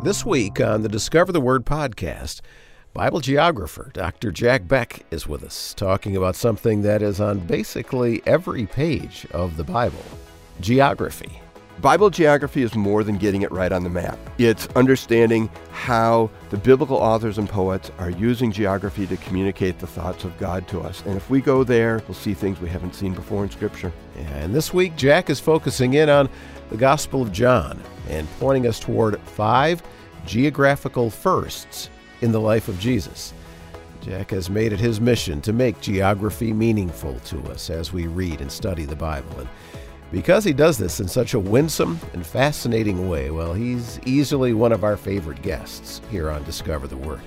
This week on the Discover the Word podcast, Bible geographer Dr. Jack Beck is with us, talking about something that is on basically every page of the Bible geography. Bible geography is more than getting it right on the map. It's understanding how the biblical authors and poets are using geography to communicate the thoughts of God to us. And if we go there, we'll see things we haven't seen before in Scripture. And this week, Jack is focusing in on the Gospel of John and pointing us toward five geographical firsts in the life of Jesus. Jack has made it his mission to make geography meaningful to us as we read and study the Bible. And because he does this in such a winsome and fascinating way, well, he's easily one of our favorite guests here on Discover the Word.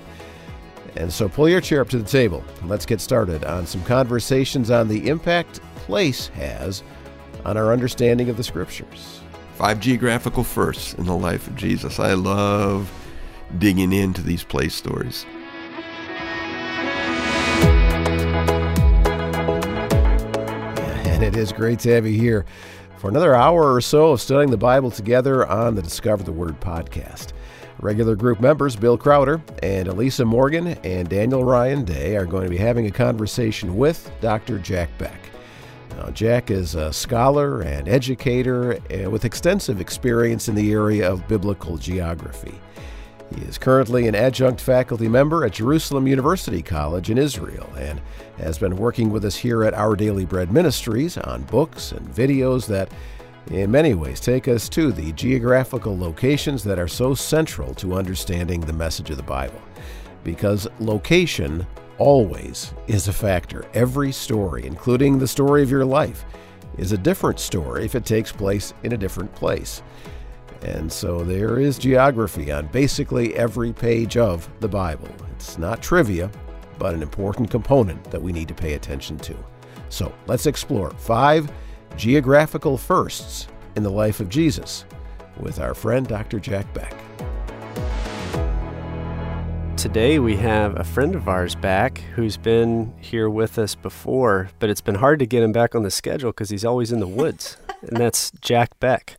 And so pull your chair up to the table and let's get started on some conversations on the impact place has on our understanding of the Scriptures. Five geographical firsts in the life of Jesus. I love digging into these place stories. And it is great to have you here for another hour or so of studying the Bible together on the Discover the Word podcast. Regular group members Bill Crowder and Elisa Morgan and Daniel Ryan Day are going to be having a conversation with Dr. Jack Beck. Now, Jack is a scholar and educator uh, with extensive experience in the area of biblical geography. He is currently an adjunct faculty member at Jerusalem University College in Israel and has been working with us here at Our Daily Bread Ministries on books and videos that, in many ways, take us to the geographical locations that are so central to understanding the message of the Bible. Because location always is a factor. Every story, including the story of your life, is a different story if it takes place in a different place. And so there is geography on basically every page of the Bible. It's not trivia, but an important component that we need to pay attention to. So let's explore five geographical firsts in the life of Jesus with our friend Dr. Jack Beck. Today we have a friend of ours back who's been here with us before, but it's been hard to get him back on the schedule because he's always in the woods, and that's Jack Beck.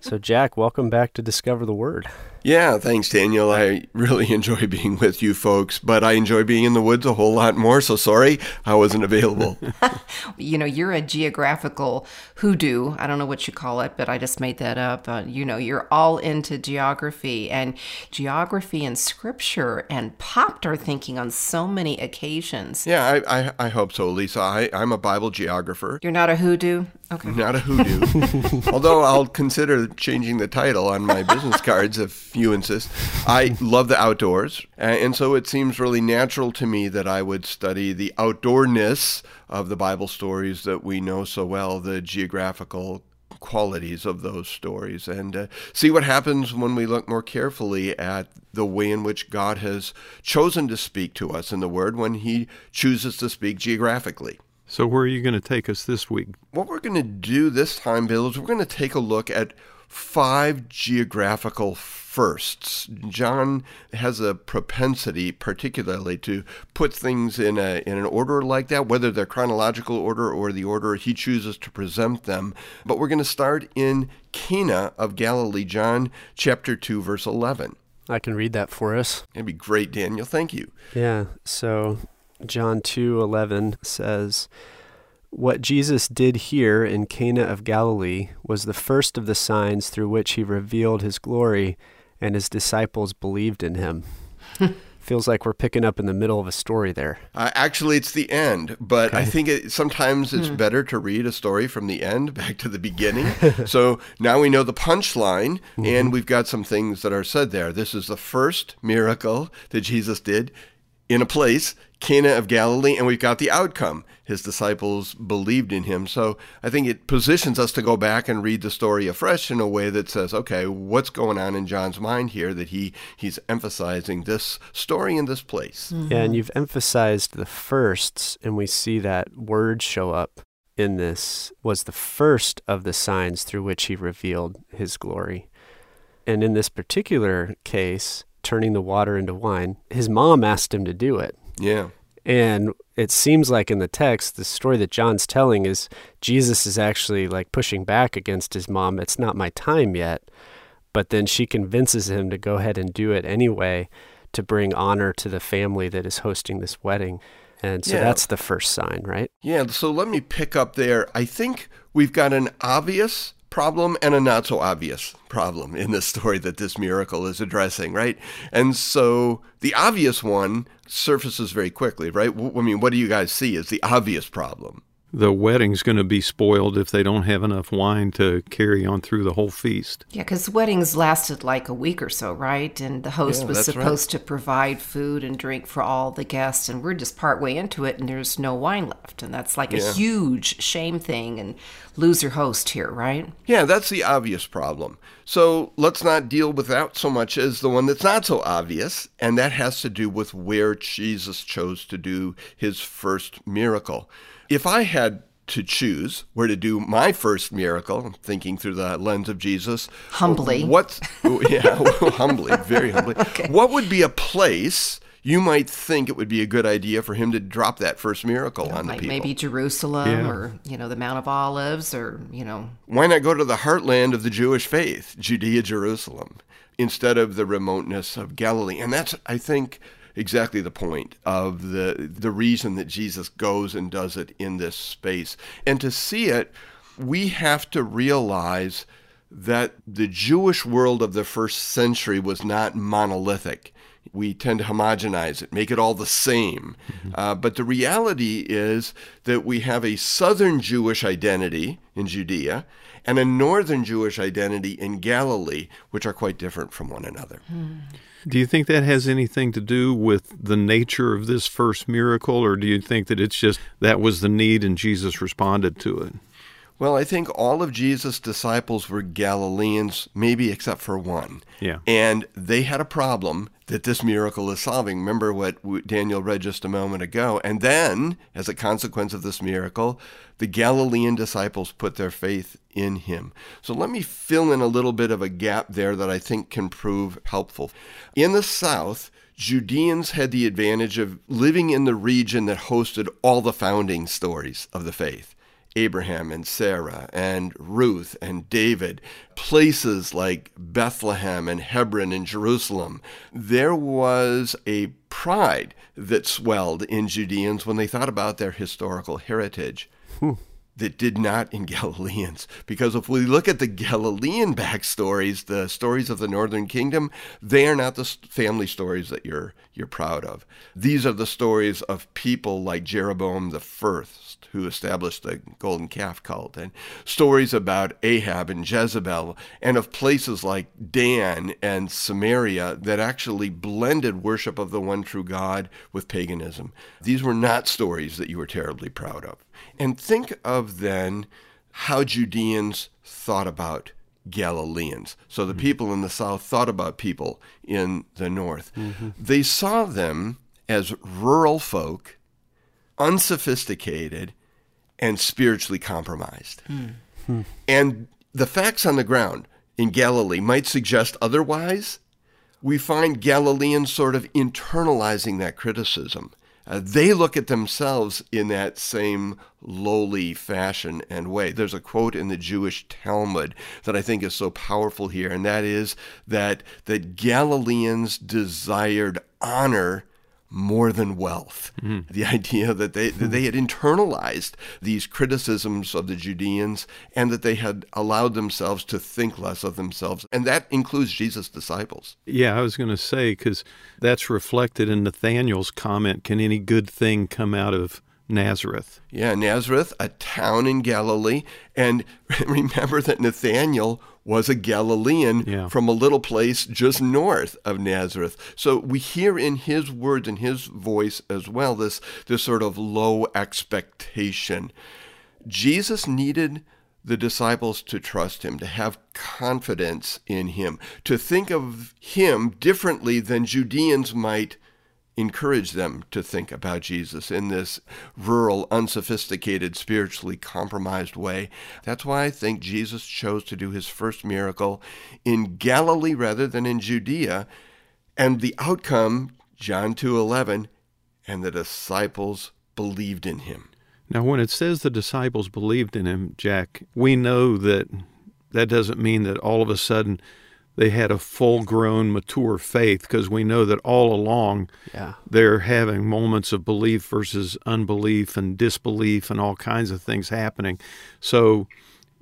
So, Jack, welcome back to Discover the Word. Yeah, thanks, Daniel. I really enjoy being with you folks, but I enjoy being in the woods a whole lot more. So sorry I wasn't available. you know, you're a geographical hoodoo. I don't know what you call it, but I just made that up. Uh, you know, you're all into geography and geography and scripture and popped our thinking on so many occasions. Yeah, I, I, I hope so, Lisa. I, I'm a Bible geographer. You're not a hoodoo? Okay. Not a hoodoo. Although I'll consider changing the title on my business cards if you insist. I love the outdoors, and so it seems really natural to me that I would study the outdoorness of the Bible stories that we know so well, the geographical qualities of those stories, and uh, see what happens when we look more carefully at the way in which God has chosen to speak to us in the Word when He chooses to speak geographically. So, where are you going to take us this week? What we're going to do this time, Bill, is we're going to take a look at five geographical firsts. John has a propensity, particularly, to put things in a in an order like that, whether they're chronological order or the order he chooses to present them. But we're going to start in Cana of Galilee, John chapter two, verse eleven. I can read that for us. That'd be great, Daniel. Thank you. Yeah. So John 2:11 says, "What Jesus did here in Cana of Galilee was the first of the signs through which he revealed his glory, and his disciples believed in him." Feels like we're picking up in the middle of a story there. Uh, actually, it's the end, but okay. I think it, sometimes it's hmm. better to read a story from the end back to the beginning. so now we know the punchline, mm-hmm. and we've got some things that are said there. This is the first miracle that Jesus did in a place, Cana of Galilee, and we've got the outcome. His disciples believed in him. So I think it positions us to go back and read the story afresh in a way that says, okay, what's going on in John's mind here that he he's emphasizing this story in this place. Mm-hmm. Yeah, and you've emphasized the firsts, and we see that word show up in this was the first of the signs through which he revealed his glory. And in this particular case, turning the water into wine, his mom asked him to do it. Yeah. And it seems like in the text, the story that John's telling is Jesus is actually like pushing back against his mom. It's not my time yet. but then she convinces him to go ahead and do it anyway to bring honor to the family that is hosting this wedding. And so Yeah. that's the first sign, right? Yeah, so let me pick up there. I think we've got an obvious problem and a not so obvious problem in this story that this miracle is addressing, right? And so the obvious one surfaces very quickly, right? I mean, what do you guys see as the obvious problem? The wedding's going to be spoiled if they don't have enough wine to carry on through the whole feast. Yeah, because weddings lasted like a week or so, right? And the host Yeah, was that's right. supposed to provide food and drink for all the guests, and we're just partway into it, and there's no wine left, and that's like a huge shame thing, and loser host here, right? Yeah, that's the obvious problem. So let's not deal with that so much as the one that's not so obvious, and that has to do with where Jesus chose to do his first miracle. If I had to choose where to do my first miracle, thinking through the lens of Jesus. Humbly. What, yeah, humbly, very humbly. What would be a place you might think it would be a good idea for him to drop that first miracle on the people? maybe Jerusalem Yeah. or, you know, the Mount of Olives or, you know, Why not go to the heartland of the Jewish faith, Judea, Jerusalem, instead of the remoteness of Galilee? And that's, I think, exactly the point of the the reason that Jesus goes and does it in this space. And to see it, we have to realize that the Jewish world of the first century was not monolithic. We tend to homogenize it, make it all the same. Uh, but the reality is that we have a southern Jewish identity in Judea and a northern Jewish identity in Galilee, which are quite different from one another. Do you think that has anything to do with the nature of this first miracle, or do you think that it's just that was the need and Jesus responded to it? Well, I think all of Jesus' disciples were Galileans, maybe except for one. Yeah. And they had a problem that this miracle is solving. Remember what Daniel read just a moment ago. And then, as a consequence of this miracle, the Galilean disciples put their faith in him. So let me fill in a little bit of a gap there that I think can prove helpful. In the south, Judeans had the advantage of living in the region that hosted all the founding stories of the faith. Abraham and Sarah and Ruth and David, places like Bethlehem and Hebron and Jerusalem. There was a pride that swelled in Judeans when they thought about their historical heritage. Hmm. That did not in Galileans. Because if we look at the Galilean backstories, the stories of the northern kingdom, they are not the family stories that you're, you're proud of. These are the stories of people like Jeroboam the first, who established the golden calf cult, and stories about Ahab and Jezebel, and of places like Dan and Samaria that actually blended worship of the one true God with paganism. These were not stories that you were terribly proud of. And think of then how Judeans thought about Galileans. So the hmm. people in the south thought about people in the north. Mm-hmm. They saw them as rural folk, unsophisticated, and spiritually compromised. And the facts on the ground in Galilee might suggest otherwise. We find Galileans sort of internalizing that criticism. Uh, they look at themselves in that same lowly fashion and way. There's a quote in the Jewish Talmud that I think is so powerful here, and that is that that Galileans desired honor more than wealth. Mm-hmm. The idea that they that they had internalized these criticisms of the Judeans and that they had allowed themselves to think less of themselves, and that includes Jesus' disciples. Yeah, I was going to say, because that's reflected in Nathaniel's comment can any good thing come out of Nazareth? Yeah, Nazareth, a town in Galilee, and remember that Nathaniel was a Galilean Yeah. from a little place just north of Nazareth. So we hear in his words and his voice as well this this sort of low expectation. Jesus needed the disciples to trust him, to have confidence in him, to think of him differently than Judeans might encourage them to think about Jesus in this rural, unsophisticated, spiritually compromised way. That's why I think Jesus chose to do his first miracle in Galilee rather than in Judea. And the outcome, John 2:11, and the disciples believed in him. Now, when it says the disciples believed in him, Jack, we know that that doesn't mean that all of a sudden they had a full grown, mature faith because we know that all along Yeah. they're having moments of belief versus unbelief and disbelief and all kinds of things happening. So,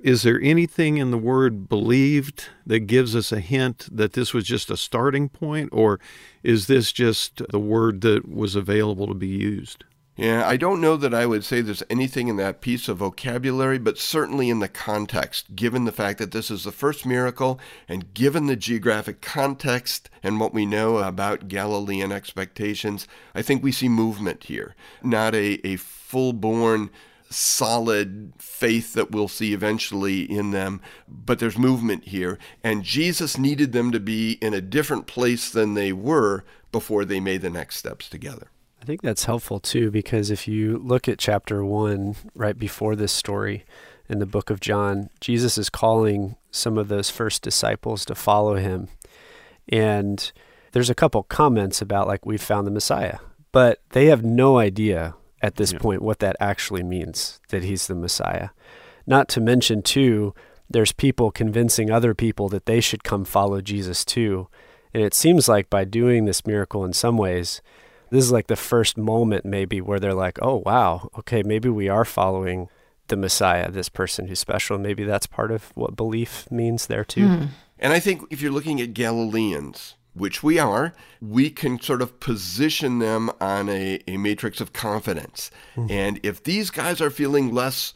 is there anything in the word believed that gives us a hint that this was just a starting point, or is this just the word that was available to be used? Yeah, I don't know that I would say there's anything in that piece of vocabulary, but certainly in the context, given the fact that this is the first miracle and given the geographic context and what we know about Galilean expectations, I think we see movement here. Not a, a full born, solid faith that we'll see eventually in them, but there's movement here. And Jesus needed them to be in a different place than they were before they made the next steps together. I think that's helpful too, because if you look at chapter one, right before this story in the book of John, Jesus is calling some of those first disciples to follow him. And there's a couple comments about, like, we've found the Messiah, but they have no idea at this Yeah. point what that actually means, that he's the Messiah. Not to mention, too, there's people convincing other people that they should come follow Jesus too. And it seems like by doing this miracle in some ways, this is like the first moment maybe where they're like, oh, wow, okay, maybe we are following the Messiah, this person who's special. Maybe that's part of what belief means there too. Hmm. And I think if you're looking at Galileans, which we are, we can sort of position them on a, a matrix of confidence. Hmm. And if these guys are feeling less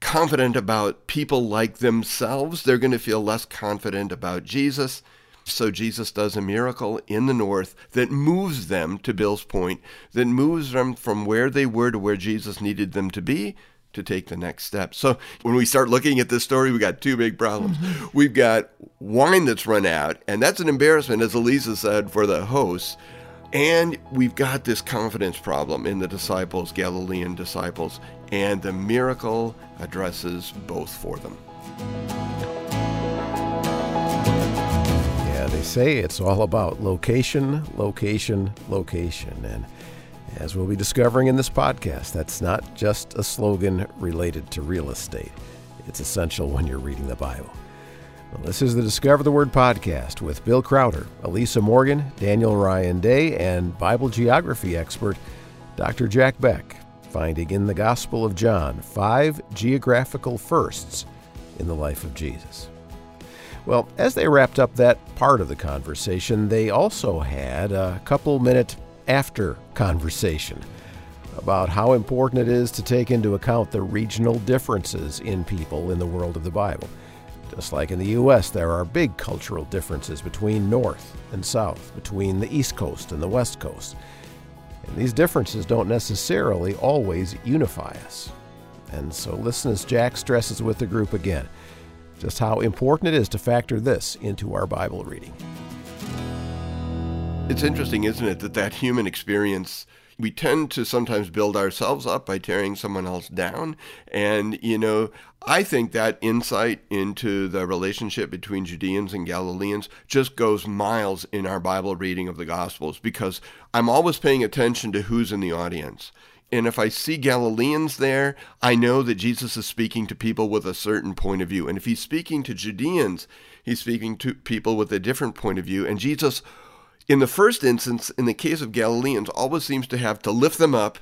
confident about people like themselves, they're going to feel less confident about Jesus. So Jesus does a miracle in the north that moves them, to Bill's point, that moves them from where they were to where Jesus needed them to be to take the next step. So when we start looking at this story, we got two big problems. Mm-hmm. We've got wine that's run out, and that's an embarrassment, as Elisa said, for the hosts. And we've got this confidence problem in the disciples, Galilean disciples, and the miracle addresses both for them. They say it's all about location, location, location. And as we'll be discovering in this podcast, that's not just a slogan related to real estate. It's essential when you're reading the Bible. Well, this is the Discover the Word podcast with Bill Crowder, Elisa Morgan, Daniel Ryan Day, and Bible geography expert Dr. Jack Beck, finding in the Gospel of John five geographical firsts in the life of Jesus. Well, as they wrapped up that part of the conversation, they also had a couple minute after conversation about how important it is to take into account the regional differences in people in the world of the Bible. Just like in the U.S., there are big cultural differences between North and South, between the East Coast and the West Coast. And these differences don't necessarily always unify us. And so listen as Jack stresses with the group again just how important it is to factor this into our Bible reading. It's interesting, isn't it, that that human experience we tend to sometimes build ourselves up by tearing someone else down. And, you know, I think that insight into the relationship between Judeans and Galileans just goes miles in our Bible reading of the Gospels because I'm always paying attention to who's in the audience. And if I see Galileans there, I know that Jesus is speaking to people with a certain point of view. And if he's speaking to Judeans, he's speaking to people with a different point of view. And Jesus in the first instance, in the case of Galileans, always seems to have to lift them up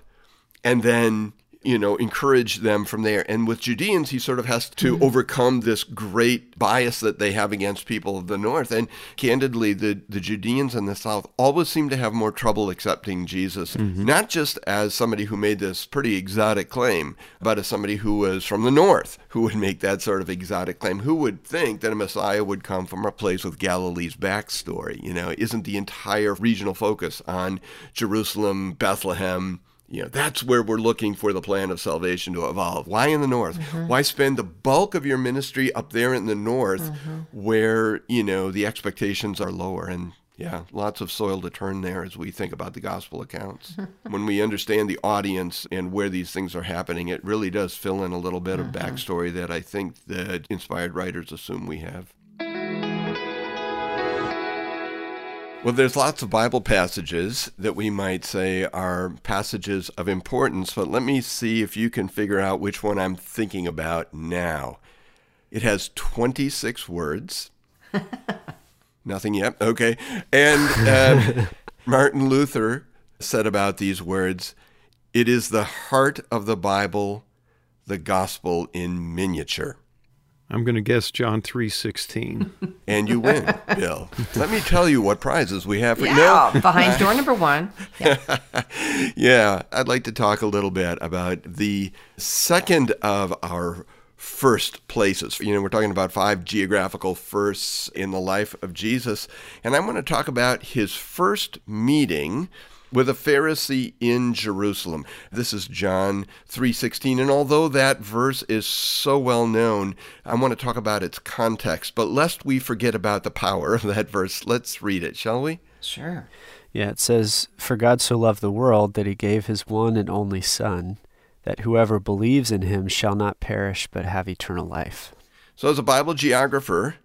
and then, you know, encourage them from there. And with Judeans, he sort of has to mm-hmm. overcome this great bias that they have against people of the north. And candidly, the, the Judeans in the south always seem to have more trouble accepting Jesus, mm-hmm. not just as somebody who made this pretty exotic claim, but as somebody who was from the north who would make that sort of exotic claim. Who would think that a Messiah would come from a place with Galilee's backstory? You know, isn't the entire regional focus on Jerusalem, Bethlehem, you know, that's where we're looking for the plan of salvation to evolve. Why in the north? Mm-hmm. Why spend the bulk of your ministry up there in the north mm-hmm. where, you know, the expectations are lower? And yeah, lots of soil to turn there as we think about the gospel accounts. when we understand the audience and where these things are happening, it really does fill in a little bit mm-hmm. of backstory that I think that inspired writers assume we have. Well, there's lots of Bible passages that we might say are passages of importance, but let me see if you can figure out which one I'm thinking about now. It has 26 words. Nothing yet. Okay. And um, Martin Luther said about these words it is the heart of the Bible, the gospel in miniature. I'm going to guess John 3:16. and you win, Bill. Let me tell you what prizes we have for you. Yeah, behind door number one. Yeah. yeah, I'd like to talk a little bit about the second of our first places. You know, we're talking about five geographical firsts in the life of Jesus, and I want to talk about his first meeting with a Pharisee in Jerusalem. This is John 3:16 and although that verse is so well known, I want to talk about its context, but lest we forget about the power of that verse, let's read it, shall we? Sure. Yeah, it says, For God so loved the world that he gave his one and only Son, that whoever believes in him shall not perish but have eternal life. So, as a Bible geographer,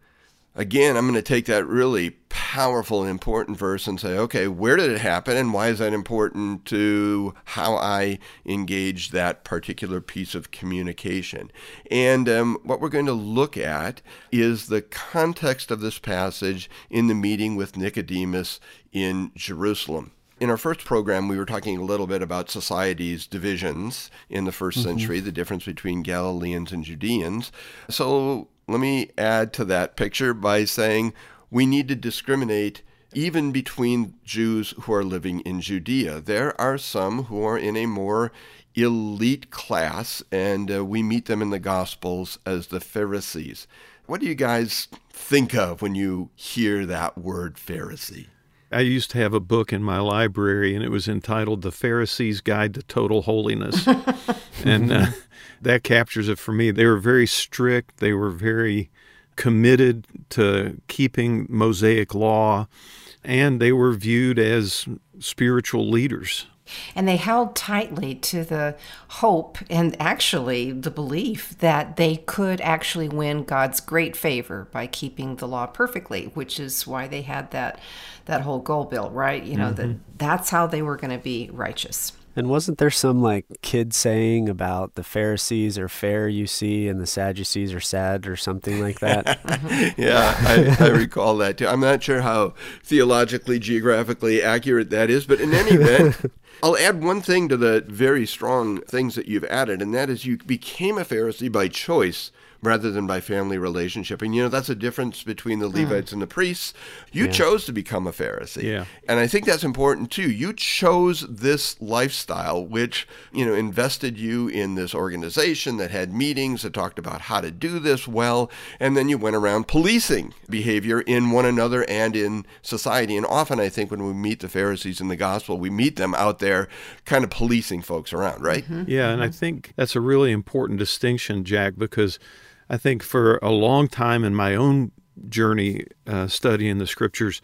again, I'm going to take that really powerful and important verse and say, okay, where did it happen and why is that important to how I engage that particular piece of communication? And um, what we're going to look at is the context of this passage in the meeting with Nicodemus in Jerusalem. In our first program, we were talking a little bit about society's divisions in the 1st mm-hmm. century, the difference between Galileans and Judeans. So let me add to that picture by saying we need to discriminate even between Jews who are living in Judea. There are some who are in a more elite class, and uh, we meet them in the Gospels as the Pharisees. What do you guys think of when you hear that word Pharisee? I used to have a book in my library, and it was entitled The Pharisee's Guide to Total Holiness. and uh, that captures it for me. They were very strict, they were very committed to keeping Mosaic law, and they were viewed as spiritual leaders. And they held tightly to the hope and actually the belief that they could actually win God's great favor by keeping the law perfectly, which is why they had that that whole goal bill, right? You know, mm-hmm. that that's how they were going to be righteous. And wasn't there some like kid saying about the Pharisees are fair, you see, and the Sadducees are sad, or something like that? yeah, I, I, recall that too. I'm not sure how theologically, geographically accurate that is, but in any event, I'll add one thing to the very strong things that you've added, and that is you became a Pharisee by choice rather than by family relationship. And you know, that's a difference between the Levites mm. and the priests. You yeah. chose to become a Pharisee. Yeah. And I think that's important too. You chose this lifestyle, which, you know, invested you in this organization that had meetings that talked about how to do this well. And then you went around policing behavior in one another and in society. And often I think when we meet the Pharisees in the gospel, we meet them out there kind of policing folks around, right? Mm-hmm. Yeah. And I mm-hmm. think that's a really important distinction, Jack, because I think for a long time in my own journey uh, studying the scriptures,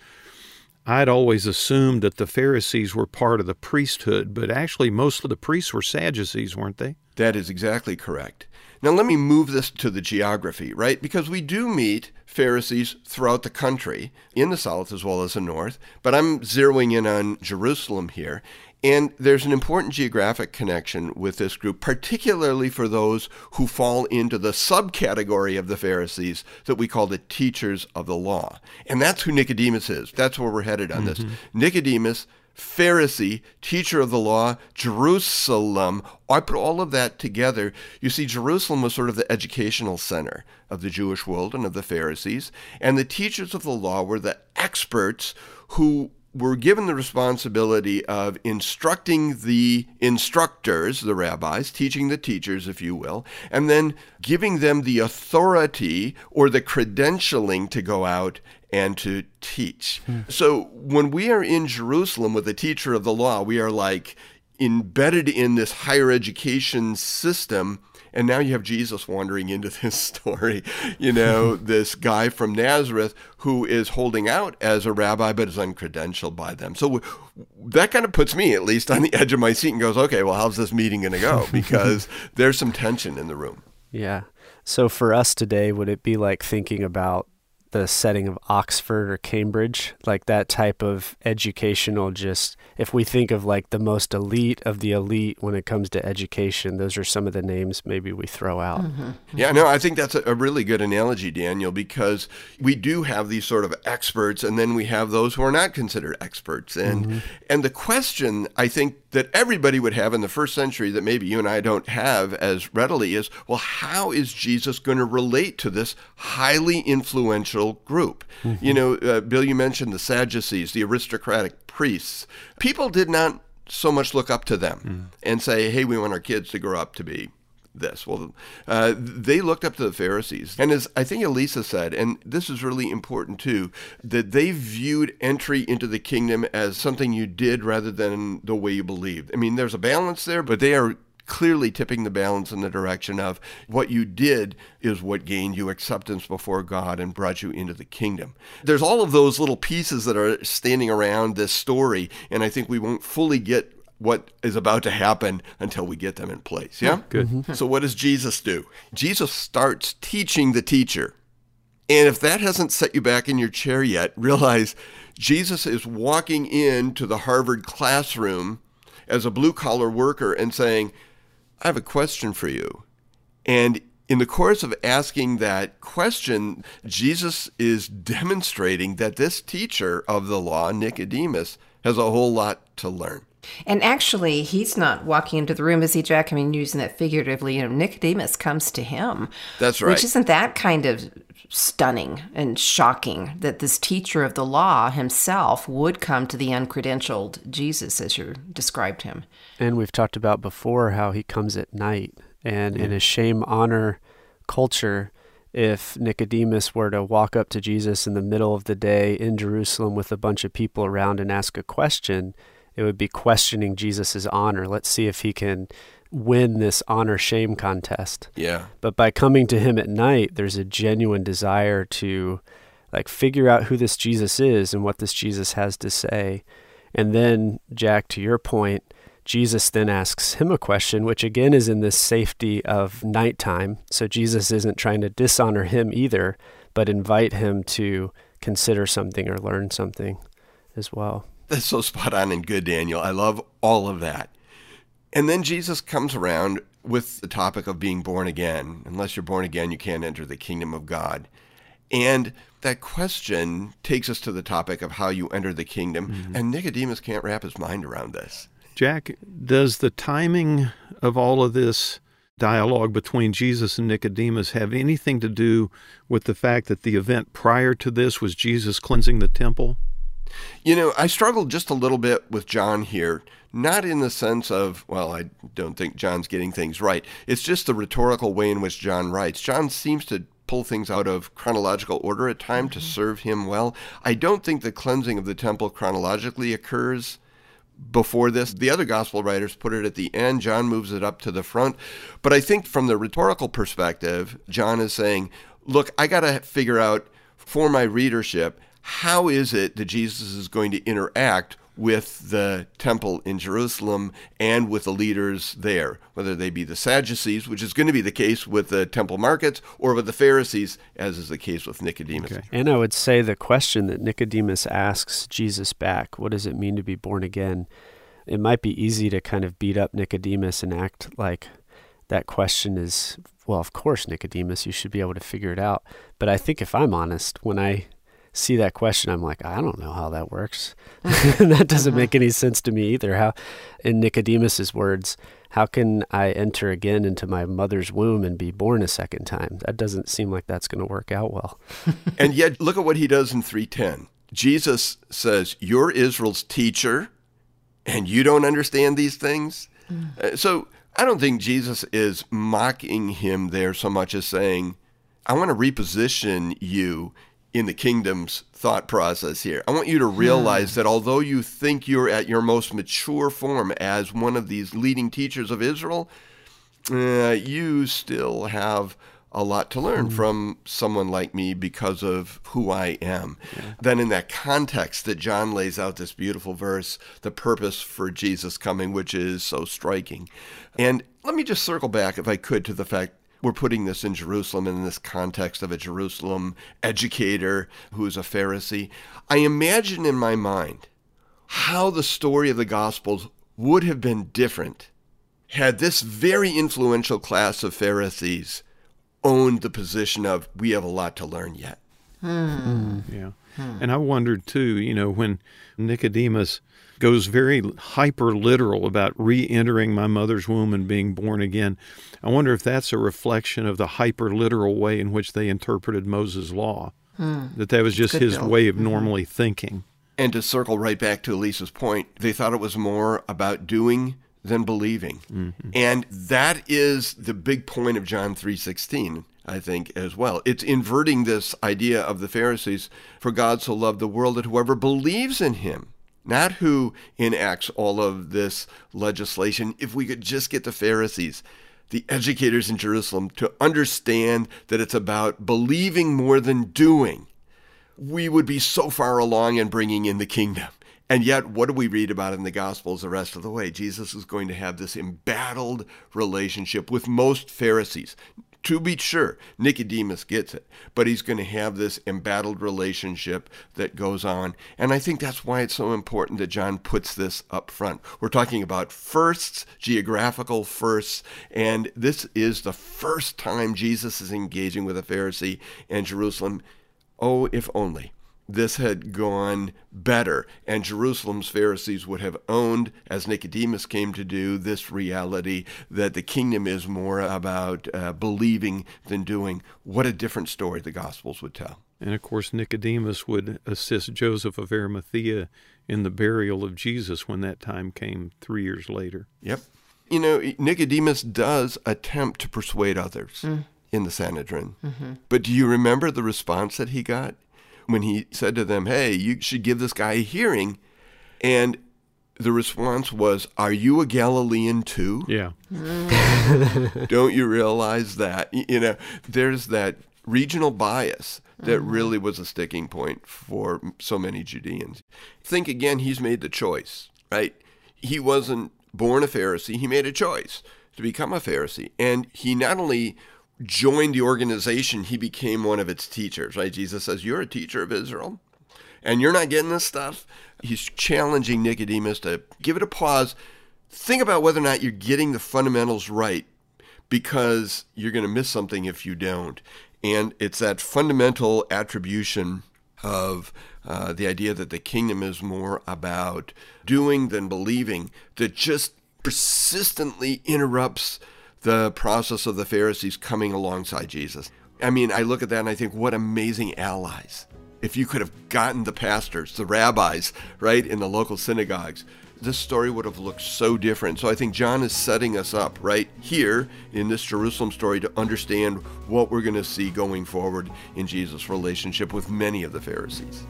I'd always assumed that the Pharisees were part of the priesthood, but actually most of the priests were Sadducees, weren't they? That is exactly correct. Now, let me move this to the geography, right? Because we do meet Pharisees throughout the country, in the south as well as the north, but I'm zeroing in on Jerusalem here. And there's an important geographic connection with this group, particularly for those who fall into the subcategory of the Pharisees that we call the teachers of the law. And that's who Nicodemus is. That's where we're headed on mm-hmm. this. Nicodemus, Pharisee, teacher of the law, Jerusalem. I put all of that together. You see, Jerusalem was sort of the educational center of the Jewish world and of the Pharisees. And the teachers of the law were the experts who were given the responsibility of instructing the instructors, the rabbis, teaching the teachers, if you will, and then giving them the authority or the credentialing to go out and to teach. Hmm. So when we are in Jerusalem with a teacher of the law, we are like embedded in this higher education system and now you have Jesus wandering into this story, you know, this guy from Nazareth who is holding out as a rabbi but is uncredentialed by them. So that kind of puts me at least on the edge of my seat and goes, okay, well, how's this meeting going to go? Because there's some tension in the room. Yeah. So for us today, would it be like thinking about the setting of Oxford or Cambridge, like that type of educational just if we think of like the most elite of the elite when it comes to education, those are some of the names maybe we throw out. Mm-hmm. Yeah, no, I think that's a, really good analogy, Daniel, because we do have these sort of experts and then we have those who are not considered experts. And mm-hmm. and the question I think that everybody would have in the first century that maybe you and I don't have as readily is, well, how is Jesus going to relate to this highly influential group? Mm-hmm. You know, uh, Bill, you mentioned the Sadducees, the aristocratic priests. People did not so much look up to them mm. and say, hey, we want our kids to grow up to be this. Well, uh, they looked up to the Pharisees. And as I think Elisa said, and this is really important too, that they viewed entry into the kingdom as something you did rather than the way you believed. I mean, there's a balance there, but they are clearly tipping the balance in the direction of what you did is what gained you acceptance before God and brought you into the kingdom. There's all of those little pieces that are standing around this story, and I think we won't fully get what is about to happen until we get them in place. Yeah? Good. Mm-hmm. So, what does Jesus do? Jesus starts teaching the teacher. And if that hasn't set you back in your chair yet, realize Jesus is walking into the Harvard classroom as a blue collar worker and saying, I have a question for you. And in the course of asking that question, Jesus is demonstrating that this teacher of the law, Nicodemus, has a whole lot to learn. And actually, he's not walking into the room, is he, Jack? I mean, using that figuratively. You know, Nicodemus comes to him. That's right. Which isn't that kind of stunning and shocking that this teacher of the law himself would come to the uncredentialed Jesus, as you described him. And we've talked about before how he comes at night. And in a shame honor culture, if Nicodemus were to walk up to Jesus in the middle of the day in Jerusalem with a bunch of people around and ask a question, it would be questioning Jesus' honor. Let's see if he can win this honor shame contest. Yeah. But by coming to him at night, there's a genuine desire to like figure out who this Jesus is and what this Jesus has to say. And then, Jack, to your point, Jesus then asks him a question, which again is in this safety of nighttime. So Jesus isn't trying to dishonor him either, but invite him to consider something or learn something as well. That's so spot on and good, Daniel. I love all of that. And then Jesus comes around with the topic of being born again. Unless you're born again, you can't enter the kingdom of God. And that question takes us to the topic of how you enter the kingdom. Mm-hmm. And Nicodemus can't wrap his mind around this. Jack, does the timing of all of this dialogue between Jesus and Nicodemus have anything to do with the fact that the event prior to this was Jesus cleansing the temple? You know, I struggled just a little bit with John here, not in the sense of, well, I don't think John's getting things right. It's just the rhetorical way in which John writes. John seems to pull things out of chronological order at time mm-hmm. to serve him well. I don't think the cleansing of the temple chronologically occurs before this. The other gospel writers put it at the end. John moves it up to the front. But I think from the rhetorical perspective, John is saying, look, I got to figure out for my readership how is it that Jesus is going to interact with the temple in Jerusalem and with the leaders there, whether they be the Sadducees, which is going to be the case with the temple markets, or with the Pharisees, as is the case with Nicodemus. Okay. And I would say the question that Nicodemus asks Jesus back what does it mean to be born again? It might be easy to kind of beat up Nicodemus and act like that question is, well, of course, Nicodemus, you should be able to figure it out. But I think if I'm honest, when I see that question, I'm like, I don't know how that works. that doesn't make any sense to me either. How, in Nicodemus's words, how can I enter again into my mother's womb and be born a second time? That doesn't seem like that's going to work out well. and yet, look at what he does in 310. Jesus says, You're Israel's teacher, and you don't understand these things. Mm. Uh, so I don't think Jesus is mocking him there so much as saying, I want to reposition you in the kingdom's thought process here. I want you to realize that although you think you're at your most mature form as one of these leading teachers of Israel, uh, you still have a lot to learn mm. from someone like me because of who I am. Yeah. Then, in that context, that John lays out this beautiful verse, the purpose for Jesus coming, which is so striking. And let me just circle back, if I could, to the fact we're putting this in Jerusalem in this context of a Jerusalem educator who is a Pharisee. I imagine in my mind how the story of the Gospels would have been different had this very influential class of Pharisees owned the position of we have a lot to learn yet. Hmm. Yeah. Hmm. And I wondered too, you know, when Nicodemus goes very hyper literal about re entering my mother's womb and being born again, I wonder if that's a reflection of the hyper literal way in which they interpreted Moses' law. Hmm. That that was just Good his bill. way of mm-hmm. normally mm-hmm. thinking. And to circle right back to Elisa's point, they thought it was more about doing than believing. Mm-hmm. And that is the big point of John 3:16, I think as well. It's inverting this idea of the Pharisees for God so loved the world that whoever believes in him not who enacts all of this legislation. If we could just get the Pharisees, the educators in Jerusalem, to understand that it's about believing more than doing, we would be so far along in bringing in the kingdom. And yet, what do we read about in the Gospels the rest of the way? Jesus is going to have this embattled relationship with most Pharisees. To be sure, Nicodemus gets it, but he's going to have this embattled relationship that goes on. And I think that's why it's so important that John puts this up front. We're talking about firsts, geographical firsts, and this is the first time Jesus is engaging with a Pharisee in Jerusalem. Oh, if only this had gone better, and Jerusalem's Pharisees would have owned, as Nicodemus came to do, this reality that the kingdom is more about uh, believing than doing. What a different story the Gospels would tell. And of course, Nicodemus would assist Joseph of Arimathea in the burial of Jesus when that time came three years later. Yep. You know, Nicodemus does attempt to persuade others. Mm. In the Sanhedrin. Mm-hmm. But do you remember the response that he got? When he said to them, Hey, you should give this guy a hearing. And the response was, Are you a Galilean too? Yeah. Don't you realize that? You know, there's that regional bias that mm-hmm. really was a sticking point for so many Judeans. Think again, he's made the choice, right? He wasn't born a Pharisee, he made a choice to become a Pharisee. And he not only joined the organization, he became one of its teachers, right? Jesus says, You're a teacher of Israel, and you're not getting this stuff. He's challenging Nicodemus to give it a pause. Think about whether or not you're getting the fundamentals right because you're going to miss something if you don't. And it's that fundamental attribution of uh, the idea that the kingdom is more about doing than believing that just persistently interrupts the process of the Pharisees coming alongside Jesus. I mean, I look at that and I think, what amazing allies. If you could have gotten the pastors, the rabbis, right, in the local synagogues, this story would have looked so different. So I think John is setting us up right here in this Jerusalem story to understand what we're going to see going forward in Jesus' relationship with many of the Pharisees.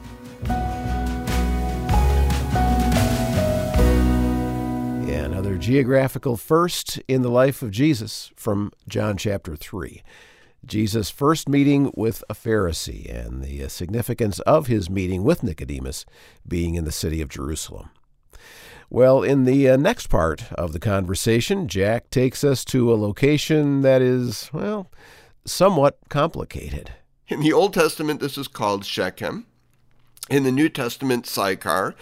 Geographical first in the life of Jesus from John chapter 3. Jesus' first meeting with a Pharisee and the significance of his meeting with Nicodemus being in the city of Jerusalem. Well, in the uh, next part of the conversation, Jack takes us to a location that is, well, somewhat complicated. In the Old Testament, this is called Shechem in the New Testament, Sychar.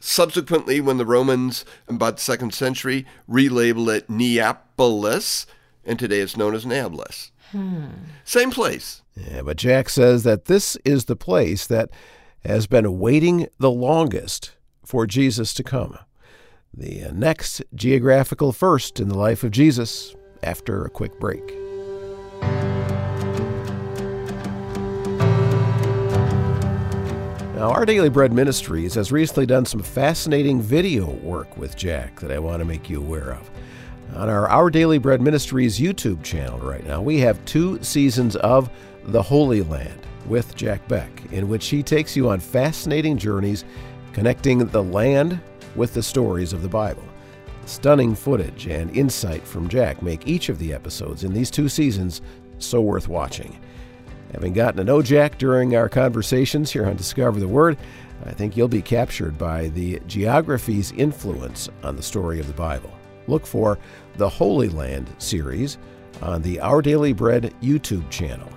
Subsequently, when the Romans, about the second century, relabeled it Neapolis, and today it's known as Nablus. Hmm. Same place. Yeah, but Jack says that this is the place that has been waiting the longest for Jesus to come. The uh, next geographical first in the life of Jesus after a quick break. Now, Our Daily Bread Ministries has recently done some fascinating video work with Jack that I want to make you aware of. On our Our Daily Bread Ministries YouTube channel right now, we have two seasons of The Holy Land with Jack Beck, in which he takes you on fascinating journeys connecting the land with the stories of the Bible. Stunning footage and insight from Jack make each of the episodes in these two seasons so worth watching. Having gotten to know Jack during our conversations here on Discover the Word, I think you'll be captured by the geography's influence on the story of the Bible. Look for the Holy Land series on the Our Daily Bread YouTube channel.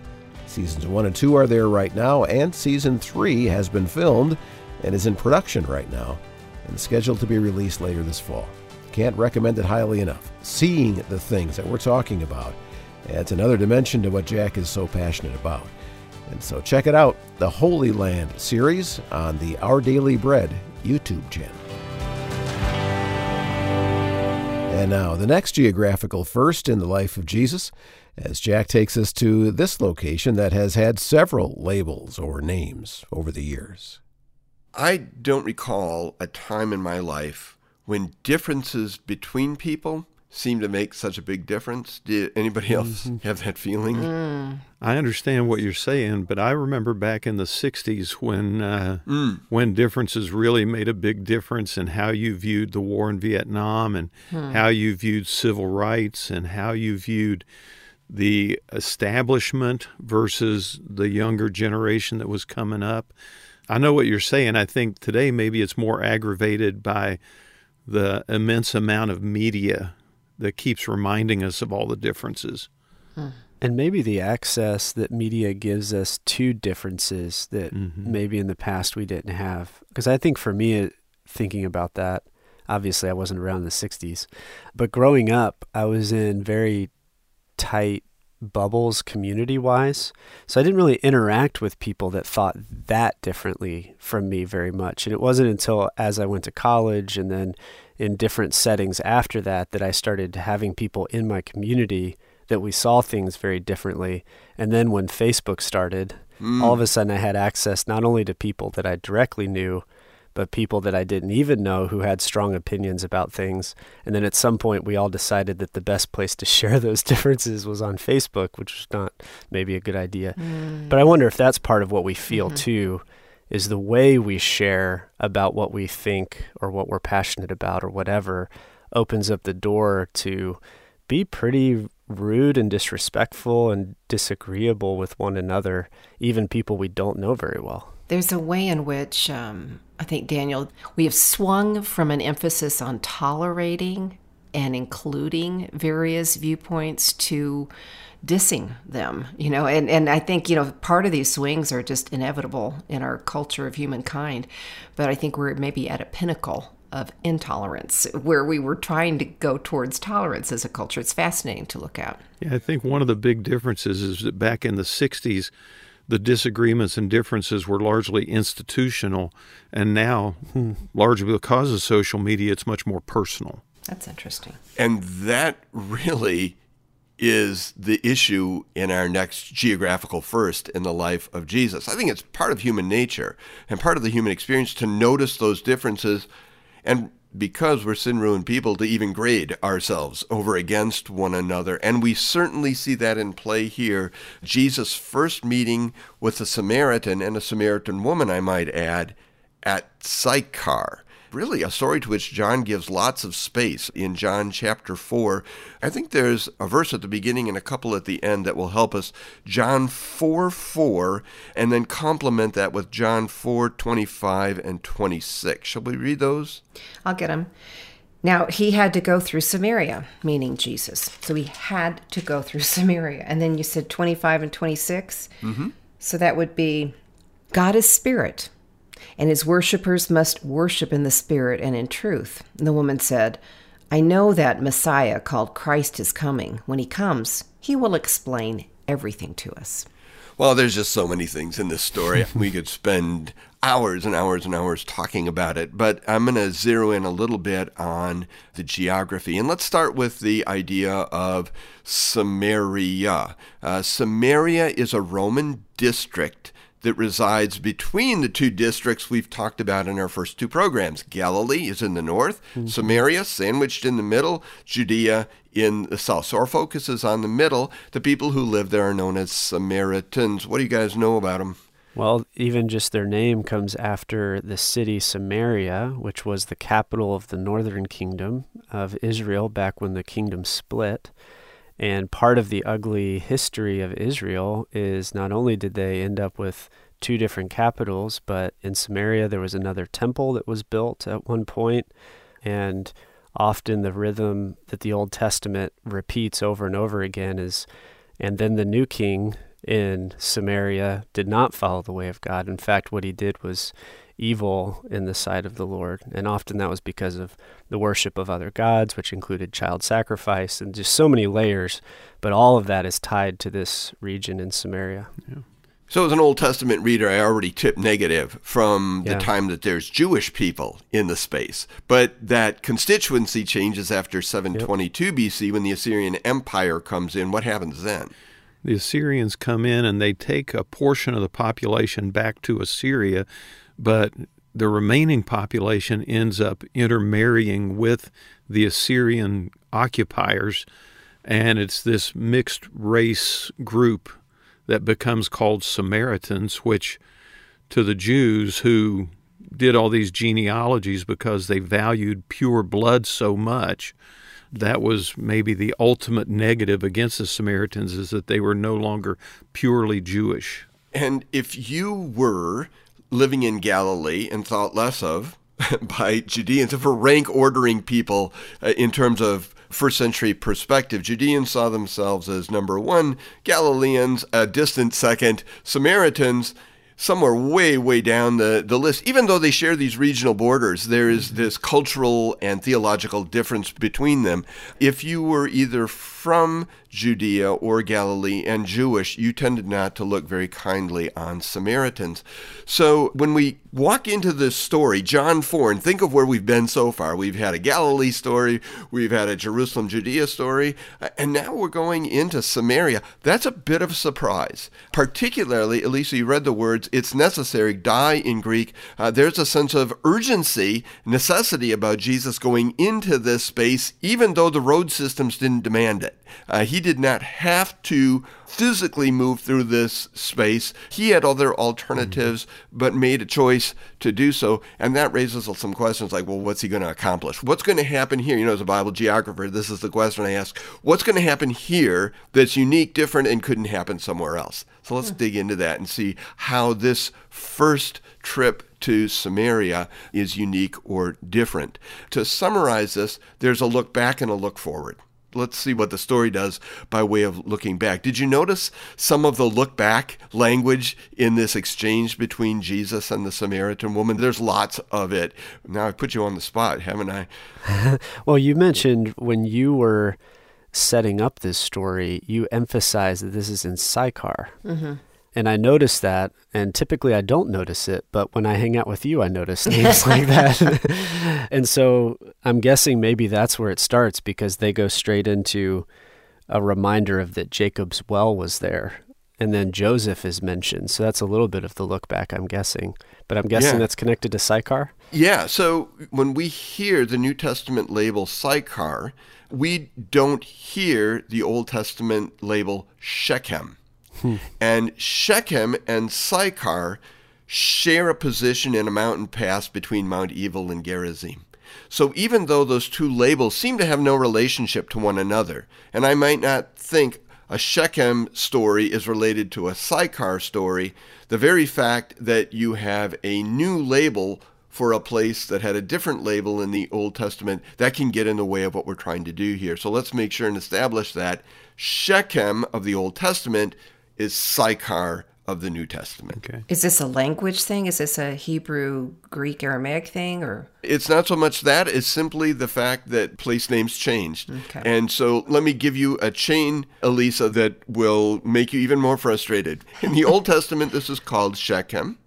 Seasons 1 and 2 are there right now, and Season 3 has been filmed and is in production right now and scheduled to be released later this fall. Can't recommend it highly enough. Seeing the things that we're talking about adds another dimension to what Jack is so passionate about. And so check it out, the Holy Land series on the Our Daily Bread YouTube channel. And now, the next geographical first in the life of Jesus, as Jack takes us to this location that has had several labels or names over the years. I don't recall a time in my life when differences between people seem to make such a big difference. Did anybody else mm-hmm. have that feeling? Mm. I understand what you're saying, but I remember back in the '60s when uh, mm. when differences really made a big difference in how you viewed the war in Vietnam and hmm. how you viewed civil rights and how you viewed the establishment versus the younger generation that was coming up. I know what you're saying. I think today maybe it's more aggravated by the immense amount of media that keeps reminding us of all the differences. Hmm. And maybe the access that media gives us to differences that mm-hmm. maybe in the past we didn't have. Because I think for me, thinking about that, obviously I wasn't around in the 60s, but growing up, I was in very tight bubbles community wise. So I didn't really interact with people that thought that differently from me very much. And it wasn't until as I went to college and then in different settings after that that I started having people in my community that we saw things very differently. And then when Facebook started, mm. all of a sudden I had access not only to people that I directly knew, but people that I didn't even know who had strong opinions about things. And then at some point, we all decided that the best place to share those differences was on Facebook, which was not maybe a good idea. Mm. But I wonder if that's part of what we feel mm-hmm. too is the way we share about what we think or what we're passionate about or whatever opens up the door to be pretty rude and disrespectful and disagreeable with one another, even people we don't know very well. There's a way in which um, I think, Daniel, we have swung from an emphasis on tolerating and including various viewpoints to dissing them, you know, and, and I think, you know, part of these swings are just inevitable in our culture of humankind. But I think we're maybe at a pinnacle of intolerance where we were trying to go towards tolerance as a culture. It's fascinating to look at. Yeah, I think one of the big differences is that back in the 60s, the disagreements and differences were largely institutional. And now, hmm. largely because of social media, it's much more personal. That's interesting. And that really is the issue in our next geographical first in the life of Jesus. I think it's part of human nature and part of the human experience to notice those differences and because we're sin ruined people to even grade ourselves over against one another. And we certainly see that in play here. Jesus' first meeting with a Samaritan and a Samaritan woman, I might add, at Sychar really a story to which John gives lots of space in John chapter 4. I think there's a verse at the beginning and a couple at the end that will help us. John 4 4, and then complement that with John 4 25 and 26. Shall we read those? I'll get them. Now, he had to go through Samaria, meaning Jesus. So he had to go through Samaria. And then you said 25 and 26. Mm-hmm. So that would be God is spirit and his worshippers must worship in the Spirit and in truth. And the woman said, I know that Messiah called Christ is coming. When he comes, he will explain everything to us. Well, there's just so many things in this story. we could spend hours and hours and hours talking about it, but I'm going to zero in a little bit on the geography. And let's start with the idea of Samaria. Uh, Samaria is a Roman district that resides between the two districts we've talked about in our first two programs. Galilee is in the north, mm-hmm. Samaria sandwiched in the middle, Judea in the south. So our focus is on the middle. The people who live there are known as Samaritans. What do you guys know about them? Well, even just their name comes after the city Samaria, which was the capital of the northern kingdom of Israel back when the kingdom split. And part of the ugly history of Israel is not only did they end up with two different capitals, but in Samaria there was another temple that was built at one point, and often the rhythm that the Old Testament repeats over and over again is, and then the new king in Samaria did not follow the way of God. In fact, what he did was evil in the sight of the Lord. And often that was because of the worship of other gods, which included child sacrifice and just so many layers. But all of that is tied to this region in Samaria. Yeah. So, as an Old Testament reader, I already tipped negative from the yeah. time that there's Jewish people in the space. But that constituency changes after 722 yep. BC when the Assyrian Empire comes in. What happens then? The Assyrians come in and they take a portion of the population back to Assyria, but the remaining population ends up intermarrying with the Assyrian occupiers. And it's this mixed race group that becomes called Samaritans, which to the Jews who did all these genealogies because they valued pure blood so much, that was maybe the ultimate negative against the Samaritans is that they were no longer purely Jewish. And if you were living in Galilee and thought less of by Judeans, if we're rank ordering people uh, in terms of first century perspective, Judeans saw themselves as number one, Galileans a distant second, Samaritans somewhere way, way down the, the list. Even though they share these regional borders, there is this cultural and theological difference between them. If you were either from Judea or Galilee and Jewish, you tended not to look very kindly on Samaritans. So when we walk into this story, John 4, and think of where we've been so far. We've had a Galilee story, we've had a Jerusalem, Judea story, and now we're going into Samaria. That's a bit of a surprise. Particularly, Elisa, you read the words, it's necessary, dei in Greek. Uh, there's a sense of urgency, necessity about Jesus going into this space, even though the road systems didn't demand it. Uh, he did not have to physically move through this space. He had other alternatives, but made a choice to do so. And that raises some questions like, well, what's he going to accomplish? What's going to happen here? You know, as a Bible geographer, this is the question I ask. What's going to happen here that's unique, different, and couldn't happen somewhere else? So let's dig into that and see how this first trip to Samaria is unique or different. To summarize this, there's a look back and a look forward let's see what the story does by way of looking back. Did you notice some of the look back language in this exchange between Jesus and the Samaritan woman? There's lots of it. Now I put you on the spot, haven't I? well, you mentioned when you were setting up this story, you emphasized that this is in Sychar. Mm-hmm. And I notice that, and typically I don't notice it, but when I hang out with you, I notice things like that. and so I'm guessing maybe that's where it starts because they go straight into a reminder of that Jacob's well was there. And then Joseph is mentioned. So that's a little bit of the look back, I'm guessing. But I'm guessing yeah. that's connected to Sychar? Yeah. So when we hear the New Testament label Sychar, we don't hear the Old Testament label Shechem. Hmm. And Shechem and Sychar share a position in a mountain pass between Mount Ebal and Gerizim. So even though those two labels seem to have no relationship to one another, and I might not think a Shechem story is related to a Sychar story, the very fact that you have a new label for a place that had a different label in the Old Testament, that can get in the way of what we're trying to do here. So let's make sure and establish that Shechem of the Old Testament is Sychar of the New Testament. Okay. Is this a language thing? Is this a Hebrew, Greek, Aramaic thing or It's not so much that, it's simply the fact that place names changed. Okay. And so let me give you a chain, Elisa, that will make you even more frustrated. In the Old Testament this is called Shechem.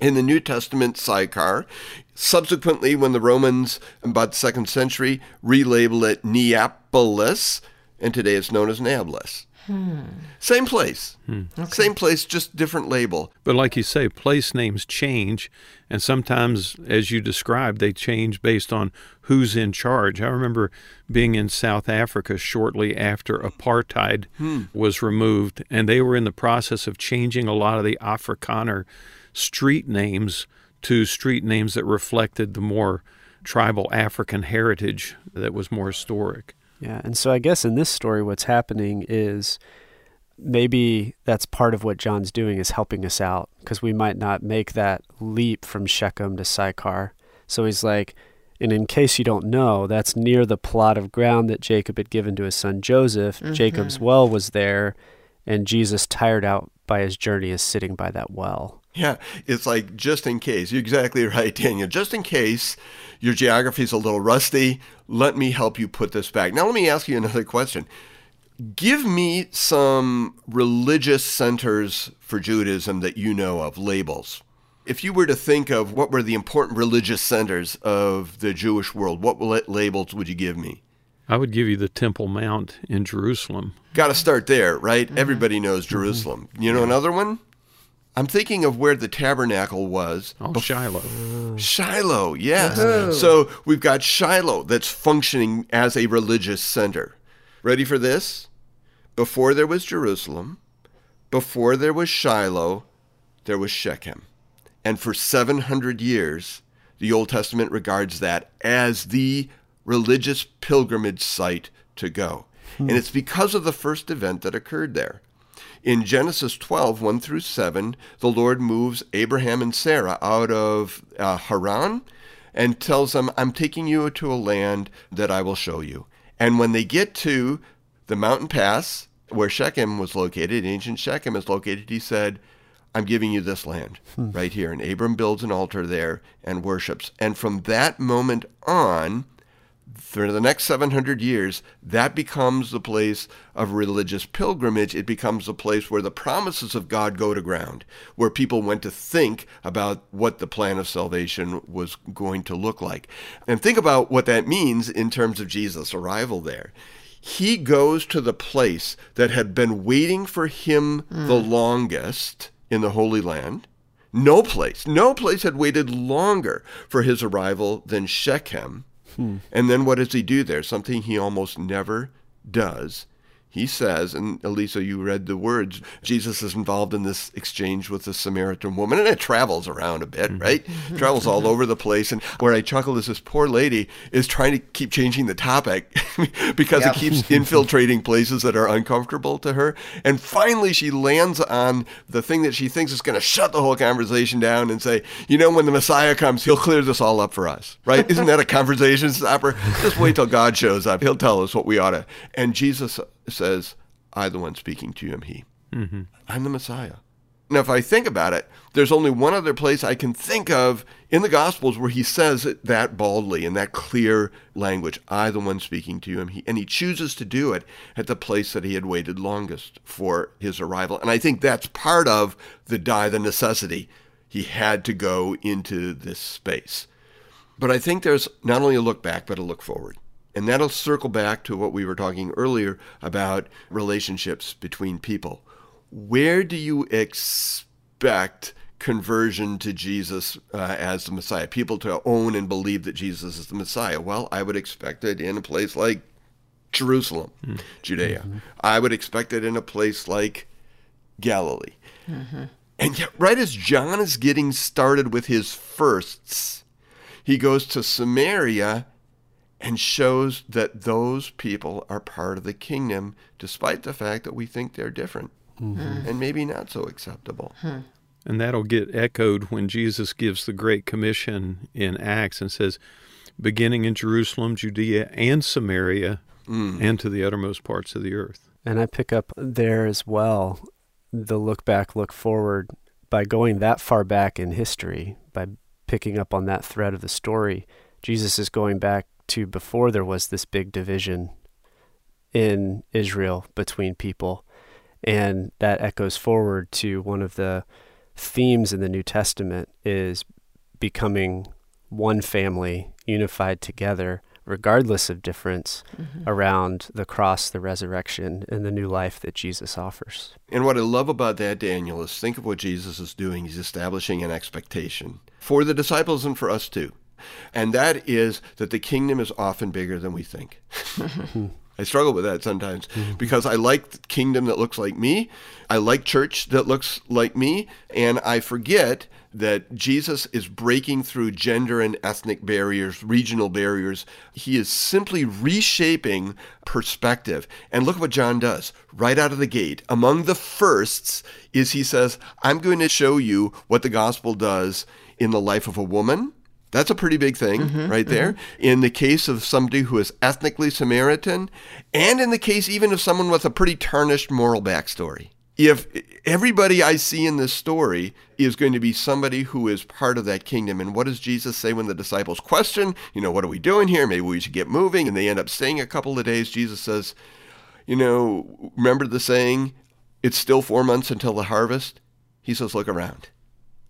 In the New Testament, Sychar. Subsequently, when the Romans, about the second century, relabel it Neapolis, and today it's known as Nablus. Hmm. Same place. Hmm. Okay. Same place, just different label. But like you say, place names change. And sometimes, as you described, they change based on who's in charge. I remember being in South Africa shortly after apartheid hmm. was removed, and they were in the process of changing a lot of the Afrikaner street names to street names that reflected the more tribal African heritage that was more historic. Yeah, and so I guess in this story, what's happening is maybe that's part of what John's doing is helping us out because we might not make that leap from Shechem to Sychar. So he's like, And in case you don't know, that's near the plot of ground that Jacob had given to his son Joseph. Mm-hmm. Jacob's well was there, and Jesus, tired out by his journey, is sitting by that well. Yeah, it's like just in case. You're exactly right, Daniel. Just in case your geography is a little rusty, let me help you put this back. Now, let me ask you another question. Give me some religious centers for Judaism that you know of, labels. If you were to think of what were the important religious centers of the Jewish world, what labels would you give me? I would give you the Temple Mount in Jerusalem. Got to start there, right? Mm-hmm. Everybody knows Jerusalem. Mm-hmm. You know yeah. another one? I'm thinking of where the tabernacle was. Oh, bef- Shiloh. Shiloh, yes. So we've got Shiloh that's functioning as a religious center. Ready for this? Before there was Jerusalem, before there was Shiloh, there was Shechem. And for 700 years, the Old Testament regards that as the religious pilgrimage site to go. Hmm. And it's because of the first event that occurred there. In Genesis 12, 1 through 7, the Lord moves Abraham and Sarah out of uh, Haran and tells them, I'm taking you to a land that I will show you. And when they get to the mountain pass where Shechem was located, ancient Shechem is located, he said, I'm giving you this land hmm. right here. And Abram builds an altar there and worships. And from that moment on, for the next 700 years, that becomes the place of religious pilgrimage. It becomes a place where the promises of God go to ground, where people went to think about what the plan of salvation was going to look like. And think about what that means in terms of Jesus' arrival there. He goes to the place that had been waiting for him mm. the longest in the Holy Land. No place, no place had waited longer for his arrival than Shechem. Hmm. And then what does he do there? Something he almost never does he says, and Elisa, you read the words, Jesus is involved in this exchange with the Samaritan woman, and it travels around a bit, mm-hmm. right? travels all over the place. And where I chuckle is this poor lady is trying to keep changing the topic because it keeps infiltrating places that are uncomfortable to her. And finally, she lands on the thing that she thinks is going to shut the whole conversation down and say, you know, when the Messiah comes, he'll clear this all up for us, right? Isn't that a conversation stopper? Just wait till God shows up. He'll tell us what we ought to. And Jesus says, I, the one speaking to you, am He. Mm-hmm. I'm the Messiah. Now, if I think about it, there's only one other place I can think of in the Gospels where he says it that baldly in that clear language I, the one speaking to you, am He. And he chooses to do it at the place that he had waited longest for his arrival. And I think that's part of the dei, the necessity. He had to go into this space. But I think there's not only a look back, but a look forward. And that'll circle back to what we were talking earlier about relationships between people. Where do you expect conversion to Jesus uh, as the Messiah? People to own and believe that Jesus is the Messiah? Well, I would expect it in a place like Jerusalem, mm-hmm. Judea. Mm-hmm. I would expect it in a place like Galilee. Mm-hmm. And yet, right as John is getting started with his firsts, he goes to Samaria and shows that those people are part of the kingdom, despite the fact that we think they're different mm-hmm. and maybe not so acceptable. Hmm. And that'll get echoed when Jesus gives the Great Commission in Acts and says, beginning in Jerusalem, Judea, and Samaria, mm. and to the uttermost parts of the earth. And I pick up there as well the look back, look forward by going that far back in history, by picking up on that thread of the story. Jesus is going back to before there was this big division in Israel between people. And that echoes forward to one of the themes in the New Testament is becoming one family unified together regardless of difference mm-hmm. around the cross, the resurrection, and the new life that Jesus offers. And what I love about that, Daniel, is think of what Jesus is doing. He's establishing an expectation for the disciples and for us too. And that is that the kingdom is often bigger than we think. I struggle with that sometimes mm-hmm. because I like kingdom that looks like me. I like church that looks like me. And I forget that Jesus is breaking through gender and ethnic barriers, regional barriers. He is simply reshaping perspective. And look what John does right out of the gate. Among the firsts is he says, I'm going to show you what the gospel does in the life of a woman That's a pretty big thing Mm-hmm, right there. In the case of somebody who is ethnically Samaritan, and in the case even of someone with a pretty tarnished moral backstory. If everybody I see in this story is going to be somebody who is part of that kingdom, and what does Jesus say when the disciples question, you know, what are we doing here? Maybe we should get moving. And they end up staying a couple of days. Jesus says, you know, remember the saying, it's still four months until the harvest? He says, look around.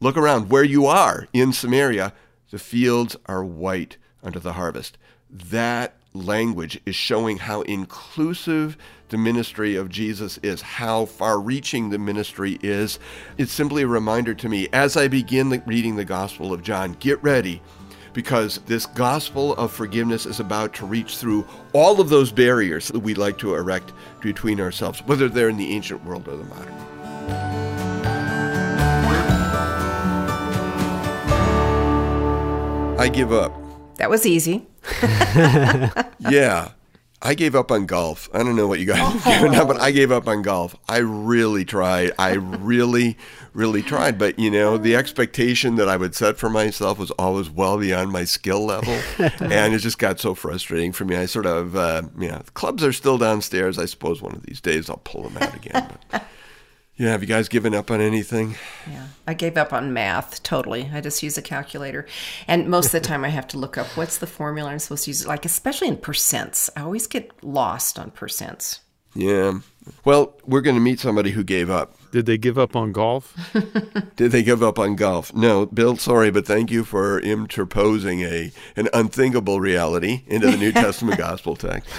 Look around where you are in Samaria. The fields are white unto the harvest. That language is showing how inclusive the ministry of Jesus is, how far reaching the ministry is. It's simply a reminder to me as I begin the, reading the Gospel of John, get ready because this gospel of forgiveness is about to reach through all of those barriers that we like to erect between ourselves, whether they're in the ancient world or the modern. I give up. That was easy. Yeah. I gave up on golf. I don't know what you guys have given up, but I gave up on golf. I really tried. I really, really tried. But, you know, the expectation that I would set for myself was always well beyond my skill level. and it just got so frustrating for me. I sort of, uh, yeah, the clubs are still downstairs. I suppose one of these days I'll pull them out again. But, yeah, have you guys given up on anything? Yeah, I gave up on math totally. I just use a calculator, and most of the time I have to look up what's the formula I'm supposed to use. Like especially in percents, I always get lost on percents. Yeah. Well, we're going to meet somebody who gave up. Did they give up on golf? Did they give up on golf? No, Bill, sorry, but thank you for interposing a an unthinkable reality into the New Testament gospel text.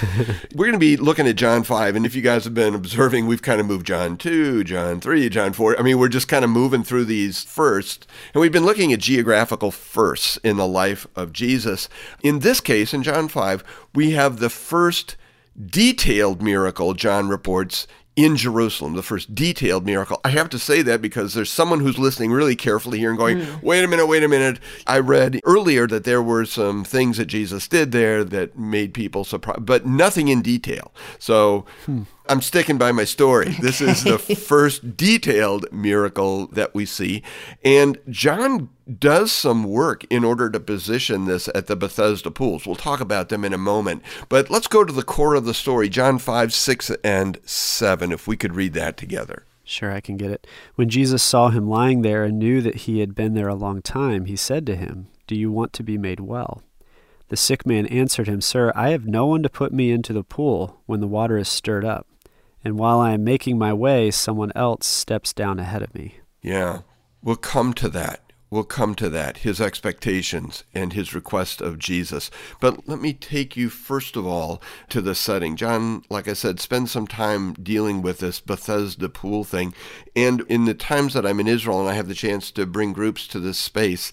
We're going to be looking at John 5, and if you guys have been observing, we've kind of moved John 2, John 3, John 4. I mean, we're just kind of moving through these first, and we've been looking at geographical firsts in the life of Jesus. In this case, in John 5, we have the first detailed miracle John reports in Jerusalem, the first detailed miracle. I have to say that because there's someone who's listening really carefully here and going, mm. wait a minute, wait a minute. I read earlier that there were some things that Jesus did there that made people surprised, but nothing in detail. So hmm. I'm sticking by my story. This is the first detailed miracle that we see. And John does some work in order to position this at the Bethesda pools. We'll talk about them in a moment. But let's go to the core of the story John 5, 6, and 7, if we could read that together. Sure, I can get it. When Jesus saw him lying there and knew that he had been there a long time, he said to him, Do you want to be made well? The sick man answered him, Sir, I have no one to put me into the pool when the water is stirred up. And while I am making my way, someone else steps down ahead of me. Yeah, we'll come to that. We'll come to that, his expectations and his request of Jesus. But let me take you, first of all, to the setting. John, like I said, spend some time dealing with this Bethesda pool thing. And in the times that I'm in Israel and I have the chance to bring groups to this space,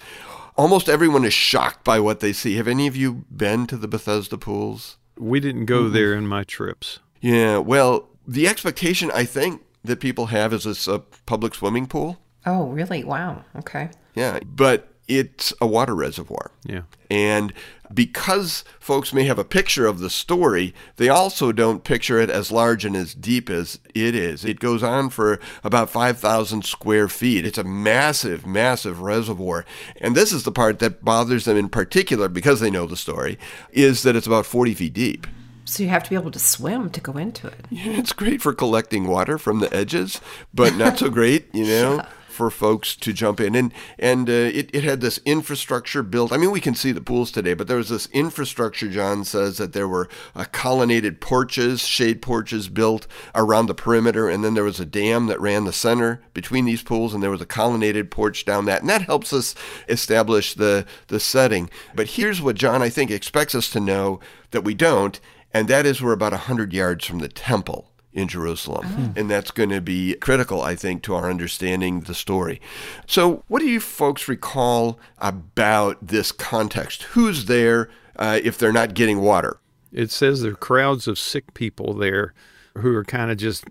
almost everyone is shocked by what they see. Have any of you been to the Bethesda pools? We didn't go mm-hmm. there in my trips. Yeah, well, the expectation I think that people have is it's a public swimming pool. Oh, really? Wow. Okay. Yeah, but it's a water reservoir. Yeah. And because folks may have a picture of the story, they also don't picture it as large and as deep as it is. It goes on for about 5,000 square feet. It's a massive, massive reservoir. And this is the part that bothers them in particular because they know the story, is that it's about 40 feet deep. So you have to be able to swim to go into it. Yeah, it's great for collecting water from the edges, but not so great, you know, for folks to jump in. And and uh, it, it had this infrastructure built. I mean, we can see the pools today, but there was this infrastructure. John says that there were uh, colonnaded porches, shade porches built around the perimeter, and then there was a dam that ran the center between these pools, and there was a colonnaded porch down that, and that helps us establish the the setting. But here's what John, I think, expects us to know that we don't and that is we're about 100 yards from the temple in Jerusalem. And that's going to be critical, I think, to our understanding the story. So, what do you folks recall about this context? Who's there uh, if they're not getting water? It says there are crowds of sick people there who are kind of just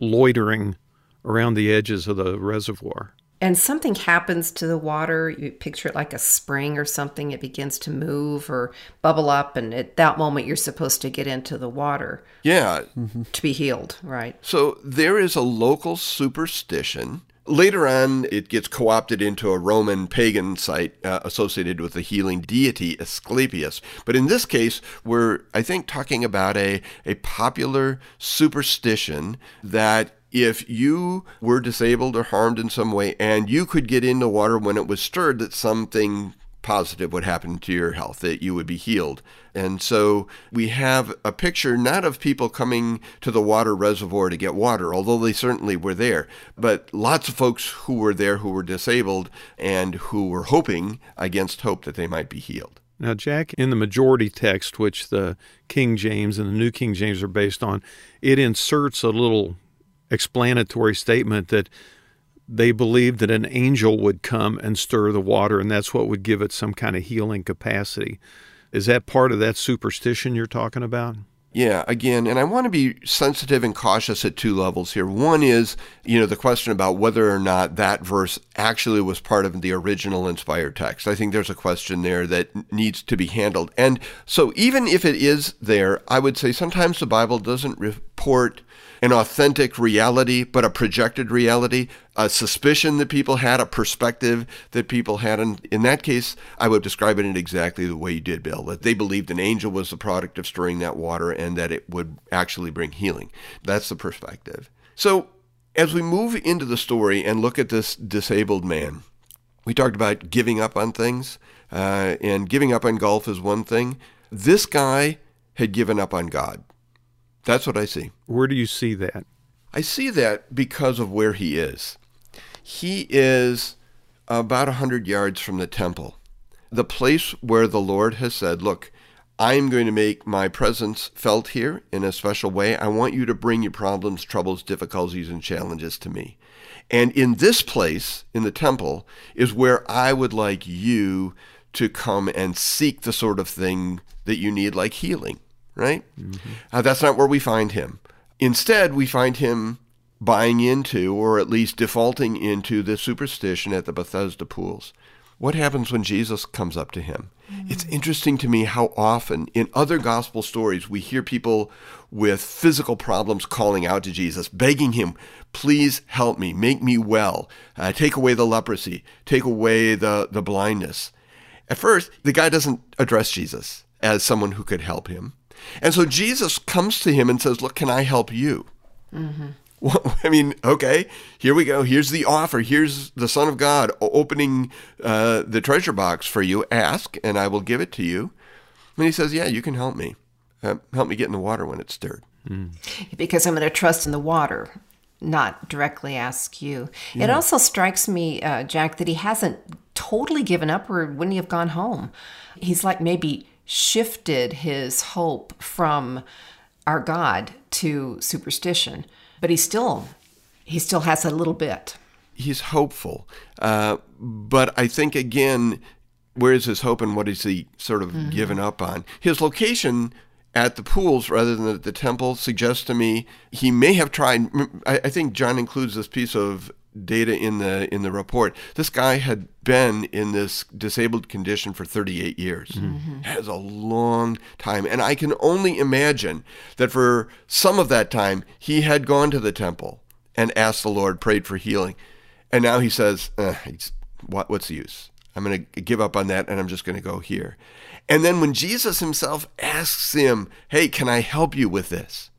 loitering around the edges of the reservoir. And something happens to the water. You picture it like a spring or something. It begins to move or bubble up. And at that moment, you're supposed to get into the water Yeah. to be healed, right? So, there is a local superstition Later on, it gets co opted into a Roman pagan site uh, associated with the healing deity Asclepius. But in this case, we're, I think, talking about a, a popular superstition that if you were disabled or harmed in some way and you could get in the water when it was stirred, that something positive would happen to your health, that you would be healed. And so we have a picture not of people coming to the water reservoir to get water, although they certainly were there, but lots of folks who were there who were disabled and who were hoping against hope that they might be healed. Now, Jack, in the majority text, which the King James and the New King James are based on, it inserts a little explanatory statement that they believed that an angel would come and stir the water, and that's what would give it some kind of healing capacity. Is that part of that superstition you're talking about? Yeah, again, and I want to be sensitive and cautious at two levels here. One is, you know, the question about whether or not that verse actually was part of the original inspired text. I think there's a question there that needs to be handled. And so, even if it is there, I would say sometimes the Bible doesn't report an authentic reality, but a projected reality, a suspicion that people had, a perspective that people had. And in that case, I would describe it in exactly the way you did, Bill, that they believed an angel was the product of stirring that water and that it would actually bring healing. That's the perspective. So as we move into the story and look at this disabled man, we talked about giving up on things, uh, and giving up on golf is one thing. This guy had given up on God. That's what I see. Where do you see that? I see that because of where he is. He is about a 100 yards from the temple, the place where the Lord has said, Look, I'm going to make my presence felt here in a special way. I want you to bring your problems, troubles, difficulties, and challenges to me. And in this place, in the temple, is where I would like you to come and seek the sort of thing that you need, like healing right? Mm-hmm. Uh, that's not where we find him. Instead, we find him buying into, or at least defaulting into, the superstition at the Bethesda pools. What happens when Jesus comes up to him? Mm-hmm. It's interesting to me how often in other gospel stories we hear people with physical problems calling out to Jesus, begging him, please help me, make me well, uh, take away the leprosy, take away the, the blindness. At first, the guy doesn't address Jesus as someone who could help him. And so Jesus comes to him and says, Look, can I help you? Mm-hmm. Well, I mean, okay, here we go. Here's the offer. Here's the Son of God opening uh, the treasure box for you. Ask, and I will give it to you. And he says, Yeah, you can help me. Uh, help me get in the water when it's stirred. Mm. Because I'm going to trust in the water, not directly ask you. Yeah. It also strikes me, uh, Jack, that he hasn't totally given up, or wouldn't he have gone home? He's like maybe shifted his hope from our God to superstition, but he still he still has a little bit. He's hopeful, uh, but I think again, where is his hope and what is he sort of mm-hmm. given up on? His location at the pools rather than at the temple suggests to me he may have tried. I think John includes this piece of data in the in the report. This guy had been in this disabled condition for 38 years. Mm-hmm. Has a long time, and I can only imagine that for some of that time he had gone to the temple and asked the Lord, prayed for healing, and now he says, eh, "What? What's the use? I'm going to give up on that, and I'm just going to go here." And then when Jesus himself asks him, "Hey, can I help you with this?"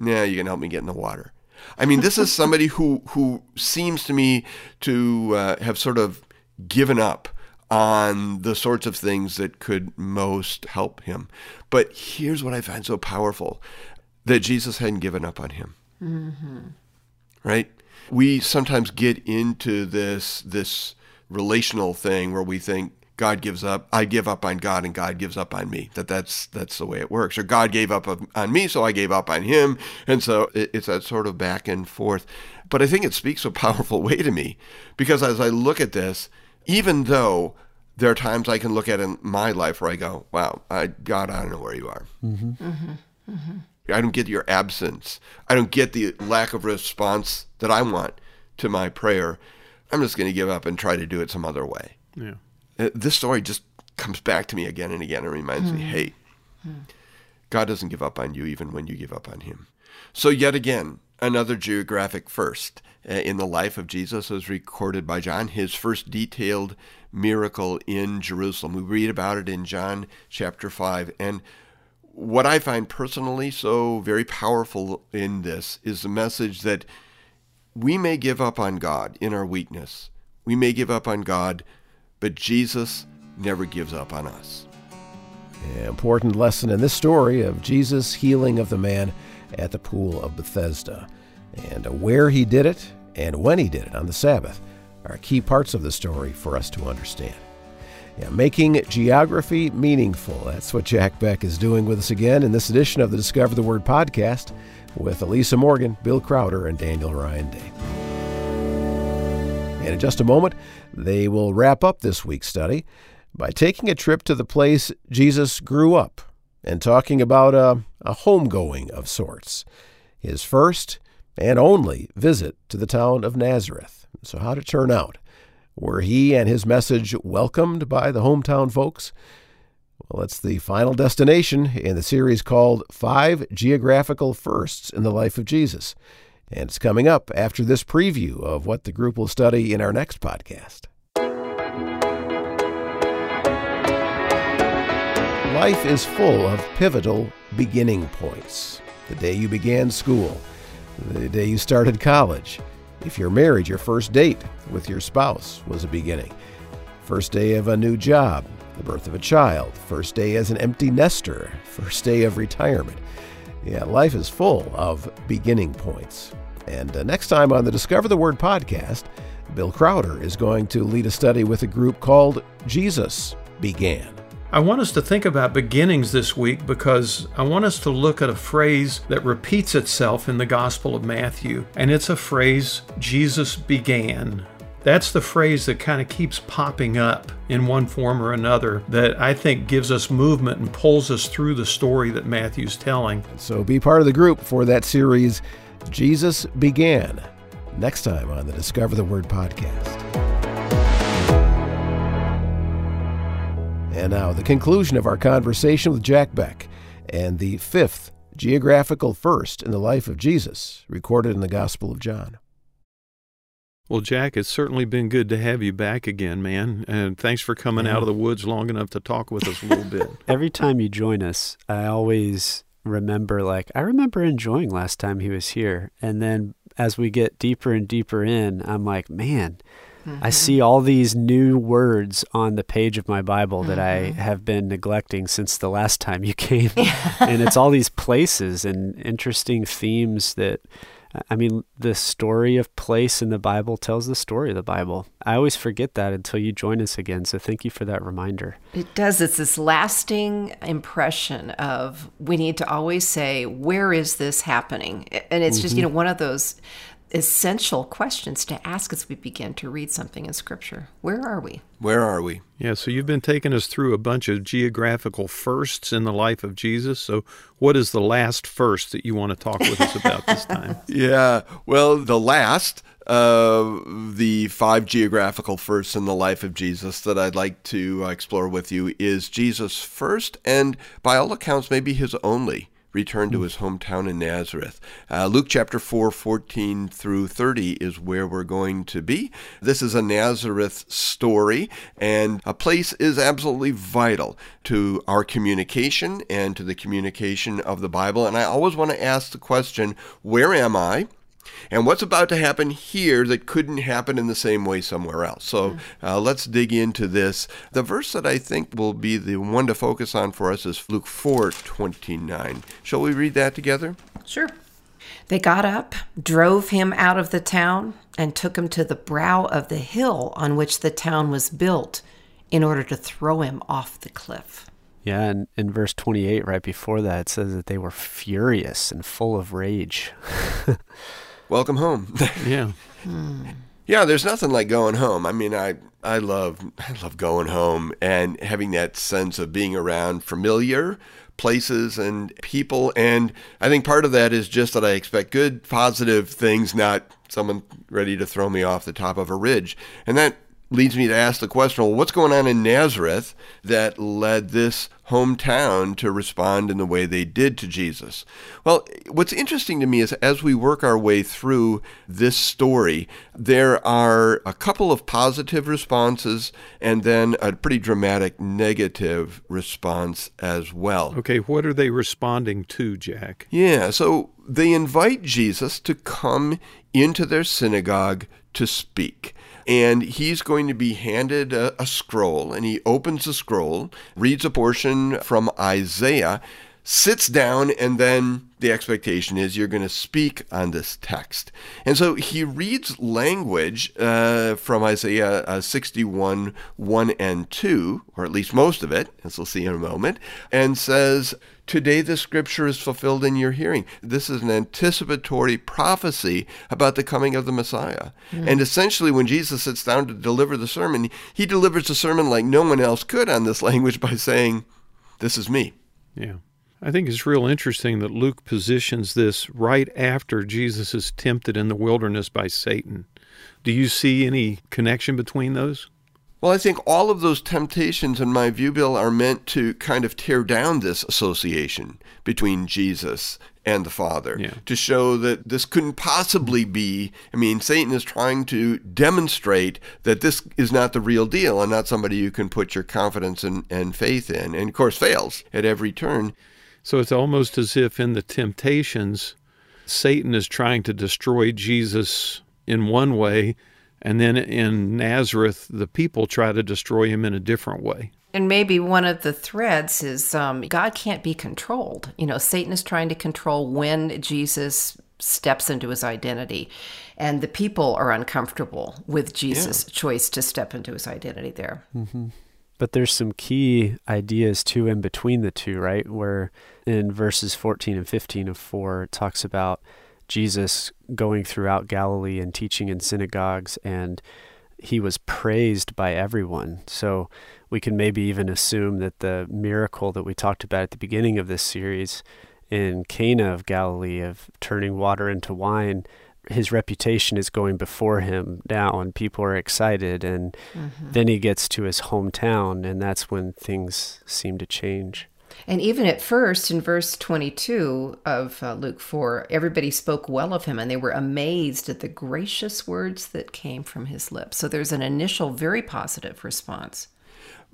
Yeah, you can help me get in the water. I mean, this is somebody who who seems to me to uh, have sort of given up on the sorts of things that could most help him. But here's what I find so powerful: that Jesus hadn't given up on him. Mm-hmm. Right? We sometimes get into this this relational thing where we think God gives up, I give up on God, and God gives up on me. That that's that's the way it works. Or God gave up on me, so I gave up on Him, and so it's that sort of back and forth. But I think it speaks a powerful way to me because as I look at this, even though there are times I can look at in my life where I go, "Wow, I, God, I don't know where you are." Mm-hmm. Mm-hmm. Mm-hmm. I don't get your absence. I don't get the lack of response that I want to my prayer. I'm just going to give up and try to do it some other way. Yeah. Uh, this story just comes back to me again and again and reminds mm. me, hmm. hey, mm. God doesn't give up on you even when you give up on Him. So yet again, another geographic first uh, in the life of Jesus as recorded by John, his first detailed miracle in Jerusalem. We read about it in John chapter 5. And what I find personally so very powerful in this is the message that we may give up on God in our weakness. We may give up on God, but Jesus never gives up on us. An important lesson in this story of Jesus' healing of the man at the pool of Bethesda. And where he did it and when he did it on the Sabbath are key parts of the story for us to understand. Yeah, making geography meaningful. That's what Jack Beck is doing with us again in this edition of the Discover the Word podcast with Elisa Morgan, Bill Crowder, and Daniel Ryan Day. And in just a moment, they will wrap up this week's study by taking a trip to the place Jesus grew up and talking about a, a homegoing of sorts, his first and only visit to the town of Nazareth. So, how did it turn out? Were he and his message welcomed by the hometown folks? Well, it's the final destination in the series called Five Geographical Firsts in the Life of Jesus. And it's coming up after this preview of what the group will study in our next podcast. Life is full of pivotal beginning points. The day you began school, the day you started college. If you're married, your first date with your spouse was a beginning. First day of a new job, the birth of a child, first day as an empty nester, first day of retirement. Yeah, life is full of beginning points. And uh, next time on the Discover the Word podcast, Bill Crowder is going to lead a study with a group called Jesus Began. I want us to think about beginnings this week because I want us to look at a phrase that repeats itself in the Gospel of Matthew, and it's a phrase Jesus began. That's the phrase that kind of keeps popping up in one form or another that I think gives us movement and pulls us through the story that Matthew's telling. So be part of the group for that series, Jesus Began, next time on the Discover the Word podcast. And now, the conclusion of our conversation with Jack Beck and the fifth geographical first in the life of Jesus, recorded in the Gospel of John. Well, Jack, it's certainly been good to have you back again, man. And thanks for coming yeah. out of the woods long enough to talk with us a little bit. Every time you join us, I always remember, like, I remember enjoying last time he was here. And then as we get deeper and deeper in, I'm like, man, Mm-hmm. I see all these new words on the page of my Bible mm-hmm. that I mm-hmm. have been neglecting since the last time you came. and it's all these places and interesting themes that I mean, the story of place in the Bible tells the story of the Bible. I always forget that until you join us again. So thank you for that reminder. It does. It's this lasting impression of we need to always say, where is this happening? And it's mm-hmm. just, you know, one of those essential questions to ask as we begin to read something in Scripture. Where are we? Where are we? Yeah, so you've been taking us through a bunch of geographical firsts in the life of Jesus. So, what is the last first that you want to talk with us about this time? Yeah, well, the last of the five geographical firsts in the life of Jesus that I'd like to uh, explore with you is Jesus' first and, by all accounts, maybe his only returned to hmm. his hometown in Nazareth. Uh, Luke chapter 4, 14 through 30 is where we're going to be. This is a Nazareth story, and a place is absolutely vital to our communication and to the communication of the Bible. And I always want to ask the question where am I? And what's about to happen here that couldn't happen in the same way somewhere else. So hmm. uh, let's dig into this. The verse that I think will be the one to focus on for us is Luke 4 29. Shall we read that together? Sure. They got up, drove him out of the town, and took him to the brow of the hill on which the town was built in order to throw him off the cliff. Yeah, and in verse 28, right before that, it says that they were furious and full of rage. welcome home. yeah. Yeah, there's nothing like going home. I mean, I I love I love going home and having that sense of being around familiar places and people and I think part of that is just that I expect good positive things, not someone ready to throw me off the top of a ridge. And that leads me to ask the question well, what's going on in Nazareth that led this hometown to respond in the way they did to Jesus? Well, what's interesting to me is as we work our way through this story, there are a couple of positive responses and then a pretty dramatic negative response as well. Okay, what are they responding to, Jack? Yeah, so they invite Jesus to come into their synagogue to speak and he's going to be handed a, a scroll, and he opens the scroll, reads a portion from Isaiah, sits down, and then the expectation is you're going to speak on this text. And so he reads language uh, from Isaiah uh, 61, 1 and 2, or at least most of it, as we'll see in a moment, and says, Today the scripture is fulfilled in your hearing. This is an anticipatory prophecy about the coming of the Messiah. Mm. And essentially, when Jesus sits down to deliver the sermon, he delivers the sermon like no one else could on this language by saying, This is me. Yeah. I think it's real interesting that Luke positions this right after Jesus is tempted in the wilderness by Satan. Do you see any connection between those? Well, I think all of those temptations, in my view, Bill, are meant to kind of tear down this association between Jesus and the Father yeah. to show that this couldn't possibly be. I mean, Satan is trying to demonstrate that this is not the real deal and not somebody you can put your confidence and, and faith in, and of course fails at every turn. So it's almost as if in the temptations, Satan is trying to destroy Jesus in one way and then in Nazareth, the people try to destroy him in a different way. And maybe one of the threads is um, God can't be controlled. You know, Satan is trying to control when Jesus steps into his identity. And the people are uncomfortable with Jesus' yeah. choice to step into his identity there. Mm-hmm. But there's some key ideas too in between the two, right? Where in verses 14 and 15 of 4, it talks about Jesus going throughout Galilee and teaching in synagogues, and he was praised by everyone. So we can maybe even assume that the miracle that we talked about at the beginning of this series in Cana of Galilee of turning water into wine, his reputation is going before him now, and people are excited. And mm-hmm. then he gets to his hometown, and that's when things seem to change. And even at first, in verse 22 of uh, Luke 4, everybody spoke well of him and they were amazed at the gracious words that came from his lips. So there's an initial, very positive response.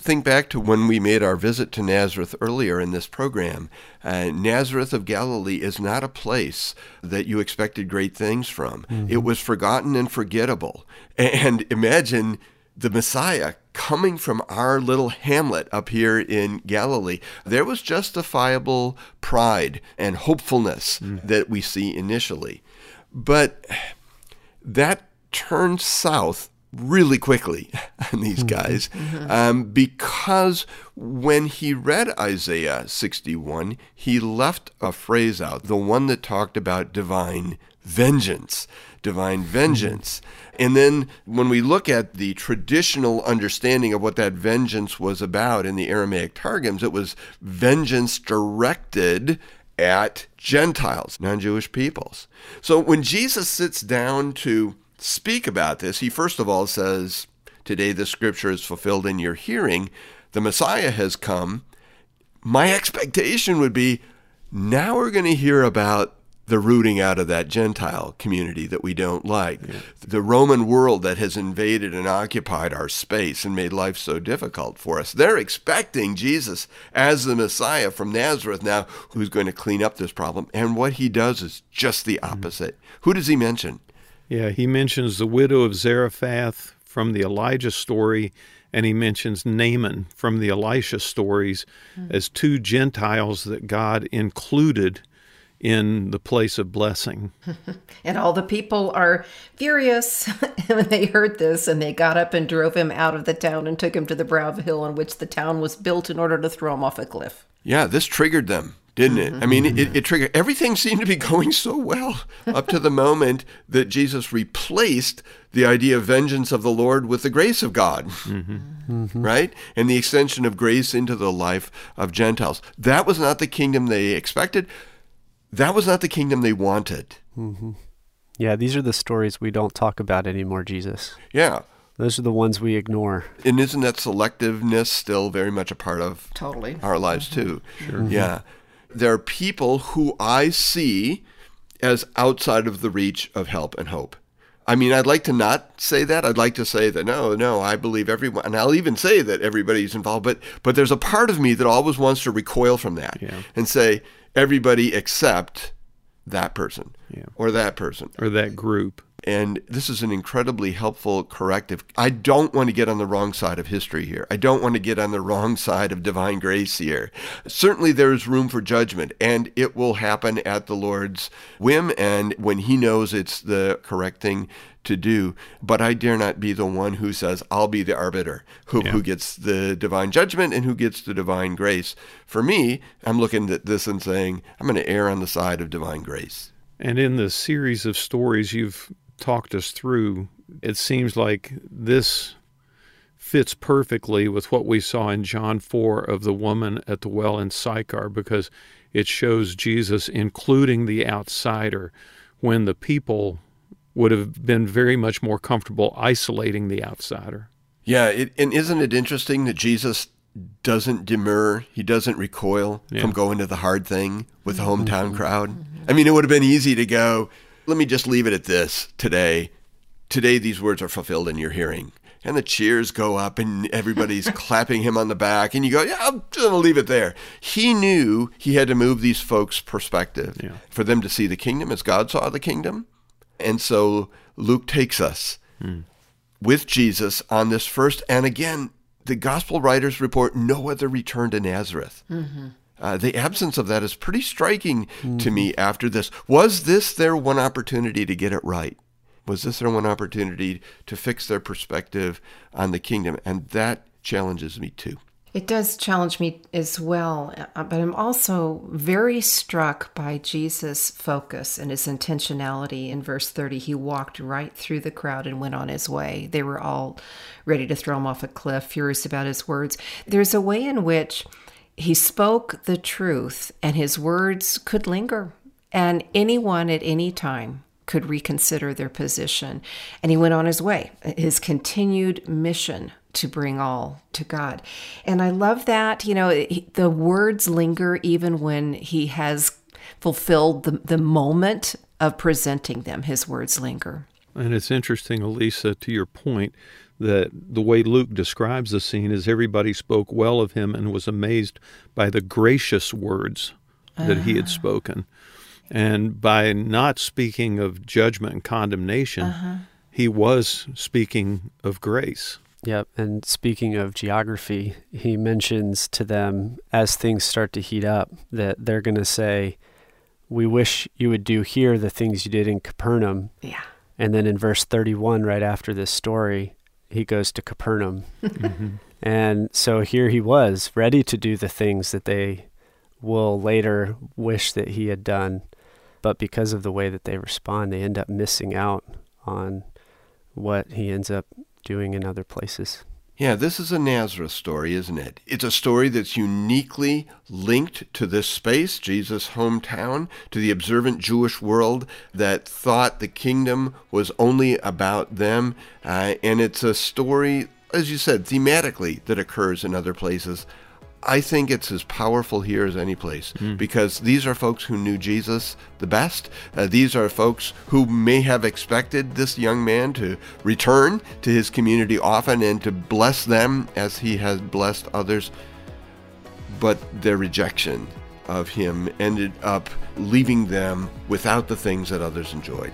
Think back to when we made our visit to Nazareth earlier in this program. Uh, Nazareth of Galilee is not a place that you expected great things from. Mm-hmm. It was forgotten and forgettable. And imagine the Messiah coming from our little hamlet up here in Galilee, there was justifiable pride and hopefulness mm. that we see initially. But that turned south really quickly on these mm-hmm. guys mm-hmm. um, because when he read Isaiah 61, he left a phrase out, the one that talked about divine vengeance divine vengeance. And then when we look at the traditional understanding of what that vengeance was about in the Aramaic Targums, it was vengeance directed at Gentiles, non Jewish peoples. So when Jesus sits down to speak about this, he first of all says, Today the scripture is fulfilled in your hearing. The Messiah has come. My expectation would be now we're going to hear about the rooting out of that Gentile community that we don't like, yeah. the Roman world that has invaded and occupied our space and made life so difficult for us. They're expecting Jesus as the Messiah from Nazareth now who's going to clean up this problem. And what he does is just the mm-hmm. opposite. Mm-hmm. Who does he mention? Yeah, he mentions the widow of Zarephath from the Elijah story and he mentions Naaman from the Elisha stories mm-hmm. as two Gentiles that God included in the place of blessing. and all the people are furious when they heard this, and they got up and drove him out of the town and took him to the brow of a hill on which the town was built in order to throw him off a cliff. Yeah, this triggered them, didn't it? I mean, it, it triggered everything seemed to be going so well up to the moment that Jesus replaced the idea of vengeance of the Lord with the grace of God, mm-hmm. Mm-hmm. right? And the extension of grace into the life of Gentiles. That was not the kingdom they expected that was not the kingdom they wanted. Mm-hmm. Yeah, these are the stories we don't talk about anymore, Jesus. Yeah. Those are the ones we ignore. And isn't that selectiveness still very much a part of Totally. our lives too? Sure. Yeah. There are people who I see as outside of the reach of help and hope. I mean, I'd like to not say that. I'd like to say that no, no, I believe everyone, and I'll even say that everybody's involved. But but there's a part of me that always wants to recoil from that Yeah. and say everybody except that person Yeah. or that person. or that group. And this is an incredibly helpful corrective. I don't want to get on the wrong side of history here. I don't want to get on the wrong side of divine grace here. Certainly, there is room for judgment, and it will happen at the Lord's whim and when He knows it's the correct thing to do. But I dare not be the one who says, I'll be the arbiter who, Yeah. who gets the divine judgment and who gets the divine grace. For me, I'm looking at this and saying, I'm going to err on the side of divine grace. And in the series of stories you've talked us through, it seems like this fits perfectly with what we saw in John 4 of the woman at the well in Sychar because it shows Jesus including the outsider when the people would have been very much more comfortable isolating the outsider. Yeah, it, and isn't it interesting that Jesus doesn't demur, he doesn't recoil Yeah. from going to the hard thing with the mm-hmm. hometown mm-hmm. crowd? Mm-hmm. I mean, it would have been easy to go, let me just leave it at this today. Today, these words are fulfilled in your hearing. And the cheers go up, and everybody's clapping him on the back. And you go, Yeah, I'm just going to leave it there. He knew he had to move these folks' perspective Yeah. for them to see the kingdom as God saw the kingdom. And so Luke takes us hmm. with Jesus on this first. And again, the gospel writers report no other return to Nazareth. Mm-hmm. Uh, the absence of that is pretty striking to mm-hmm. me after this. Was this their one opportunity to get it right? Was this their one opportunity to fix their perspective on the kingdom? And that challenges me too. It does challenge me as well, uh, but I'm also very struck by Jesus' focus and his intentionality. In verse 30, he walked right through the crowd and went on his way. They were all ready to throw him off a cliff, furious about his words. There's a way in which he spoke the truth, and his words could linger, and anyone at any time could reconsider their position. And he went on his way, his continued mission to bring all to God. And I love that, you know, the words linger even when he has fulfilled the, the moment of presenting them. His words linger. And it's interesting, Elisa, to your point, that the way Luke describes the scene is everybody spoke well of him and was amazed by the gracious words that he had ah. spoken. And by not speaking of judgment and condemnation, uh-huh. he was speaking of grace. Yep. And speaking of geography, he mentions to them as things start to heat up that they're going to say, We wish you would do here the things you did in Capernaum. Yeah. And then in verse 31, right after this story, he goes to Capernaum. Mm-hmm. And so here he was, ready to do the things that they will later wish that he had done. But because of the way that they respond, they end up missing out on what he ends up doing in other places. Yeah, this is a Nazareth story, isn't it? It's a story that's uniquely linked to this space, Jesus' hometown, to the observant Jewish world that thought the kingdom was only about them. Uh, and it's a story, as you said, thematically that occurs in other places. I think it's as powerful here as any place because these are folks who knew Jesus the best. Uh, these are folks who may have expected this young man to return to his community often and to bless them as he has blessed others. But their rejection of him ended up leaving them without the things that others enjoyed.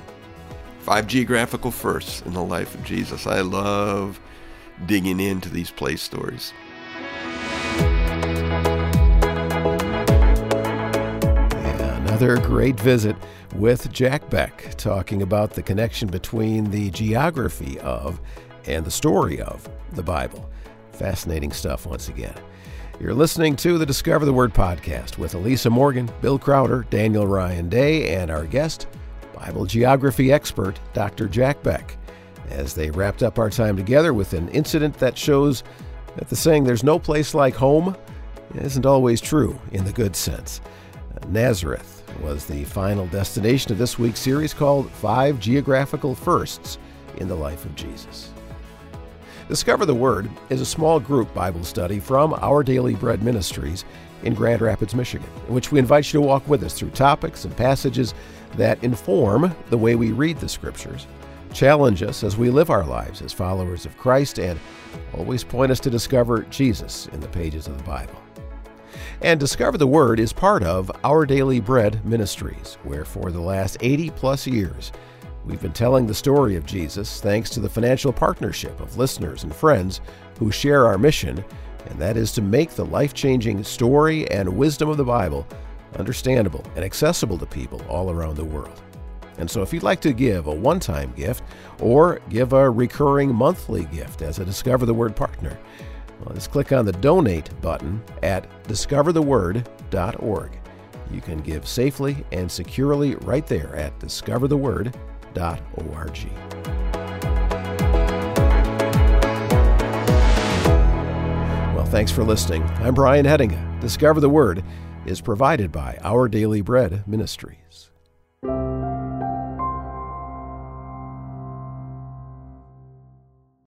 Five geographical firsts in the life of Jesus. I love digging into these place stories. Another great visit with Jack Beck, talking about the connection between the geography of and the story of the Bible. Fascinating stuff once again. You're listening to the Discover the Word podcast with Elisa Morgan, Bill Crowder, Daniel Ryan Day, and our guest, Bible geography expert Dr. Jack Beck, as they wrapped up our time together with an incident that shows that the saying, there's no place like home, isn't always true in the good sense. Nazareth was the final destination of this week's series called Five Geographical Firsts in the Life of Jesus. Discover the Word is a small group Bible study from Our Daily Bread Ministries in Grand Rapids, Michigan, in which we invite you to walk with us through topics and passages that inform the way we read the Scriptures, challenge us as we live our lives as followers of Christ, and always point us to discover Jesus in the pages of the Bible. And Discover the Word is part of Our Daily Bread Ministries, where for the last 80 plus years, we've been telling the story of Jesus thanks to the financial partnership of listeners and friends who share our mission, and that is to make the life changing story and wisdom of the Bible understandable and accessible to people all around the world. And so, if you'd like to give a one time gift or give a recurring monthly gift as a Discover the Word partner, well, just click on the donate button at discovertheword.org. You can give safely and securely right there at discovertheword.org. Well, thanks for listening. I'm Brian Hedinga. Discover the Word is provided by Our Daily Bread Ministries.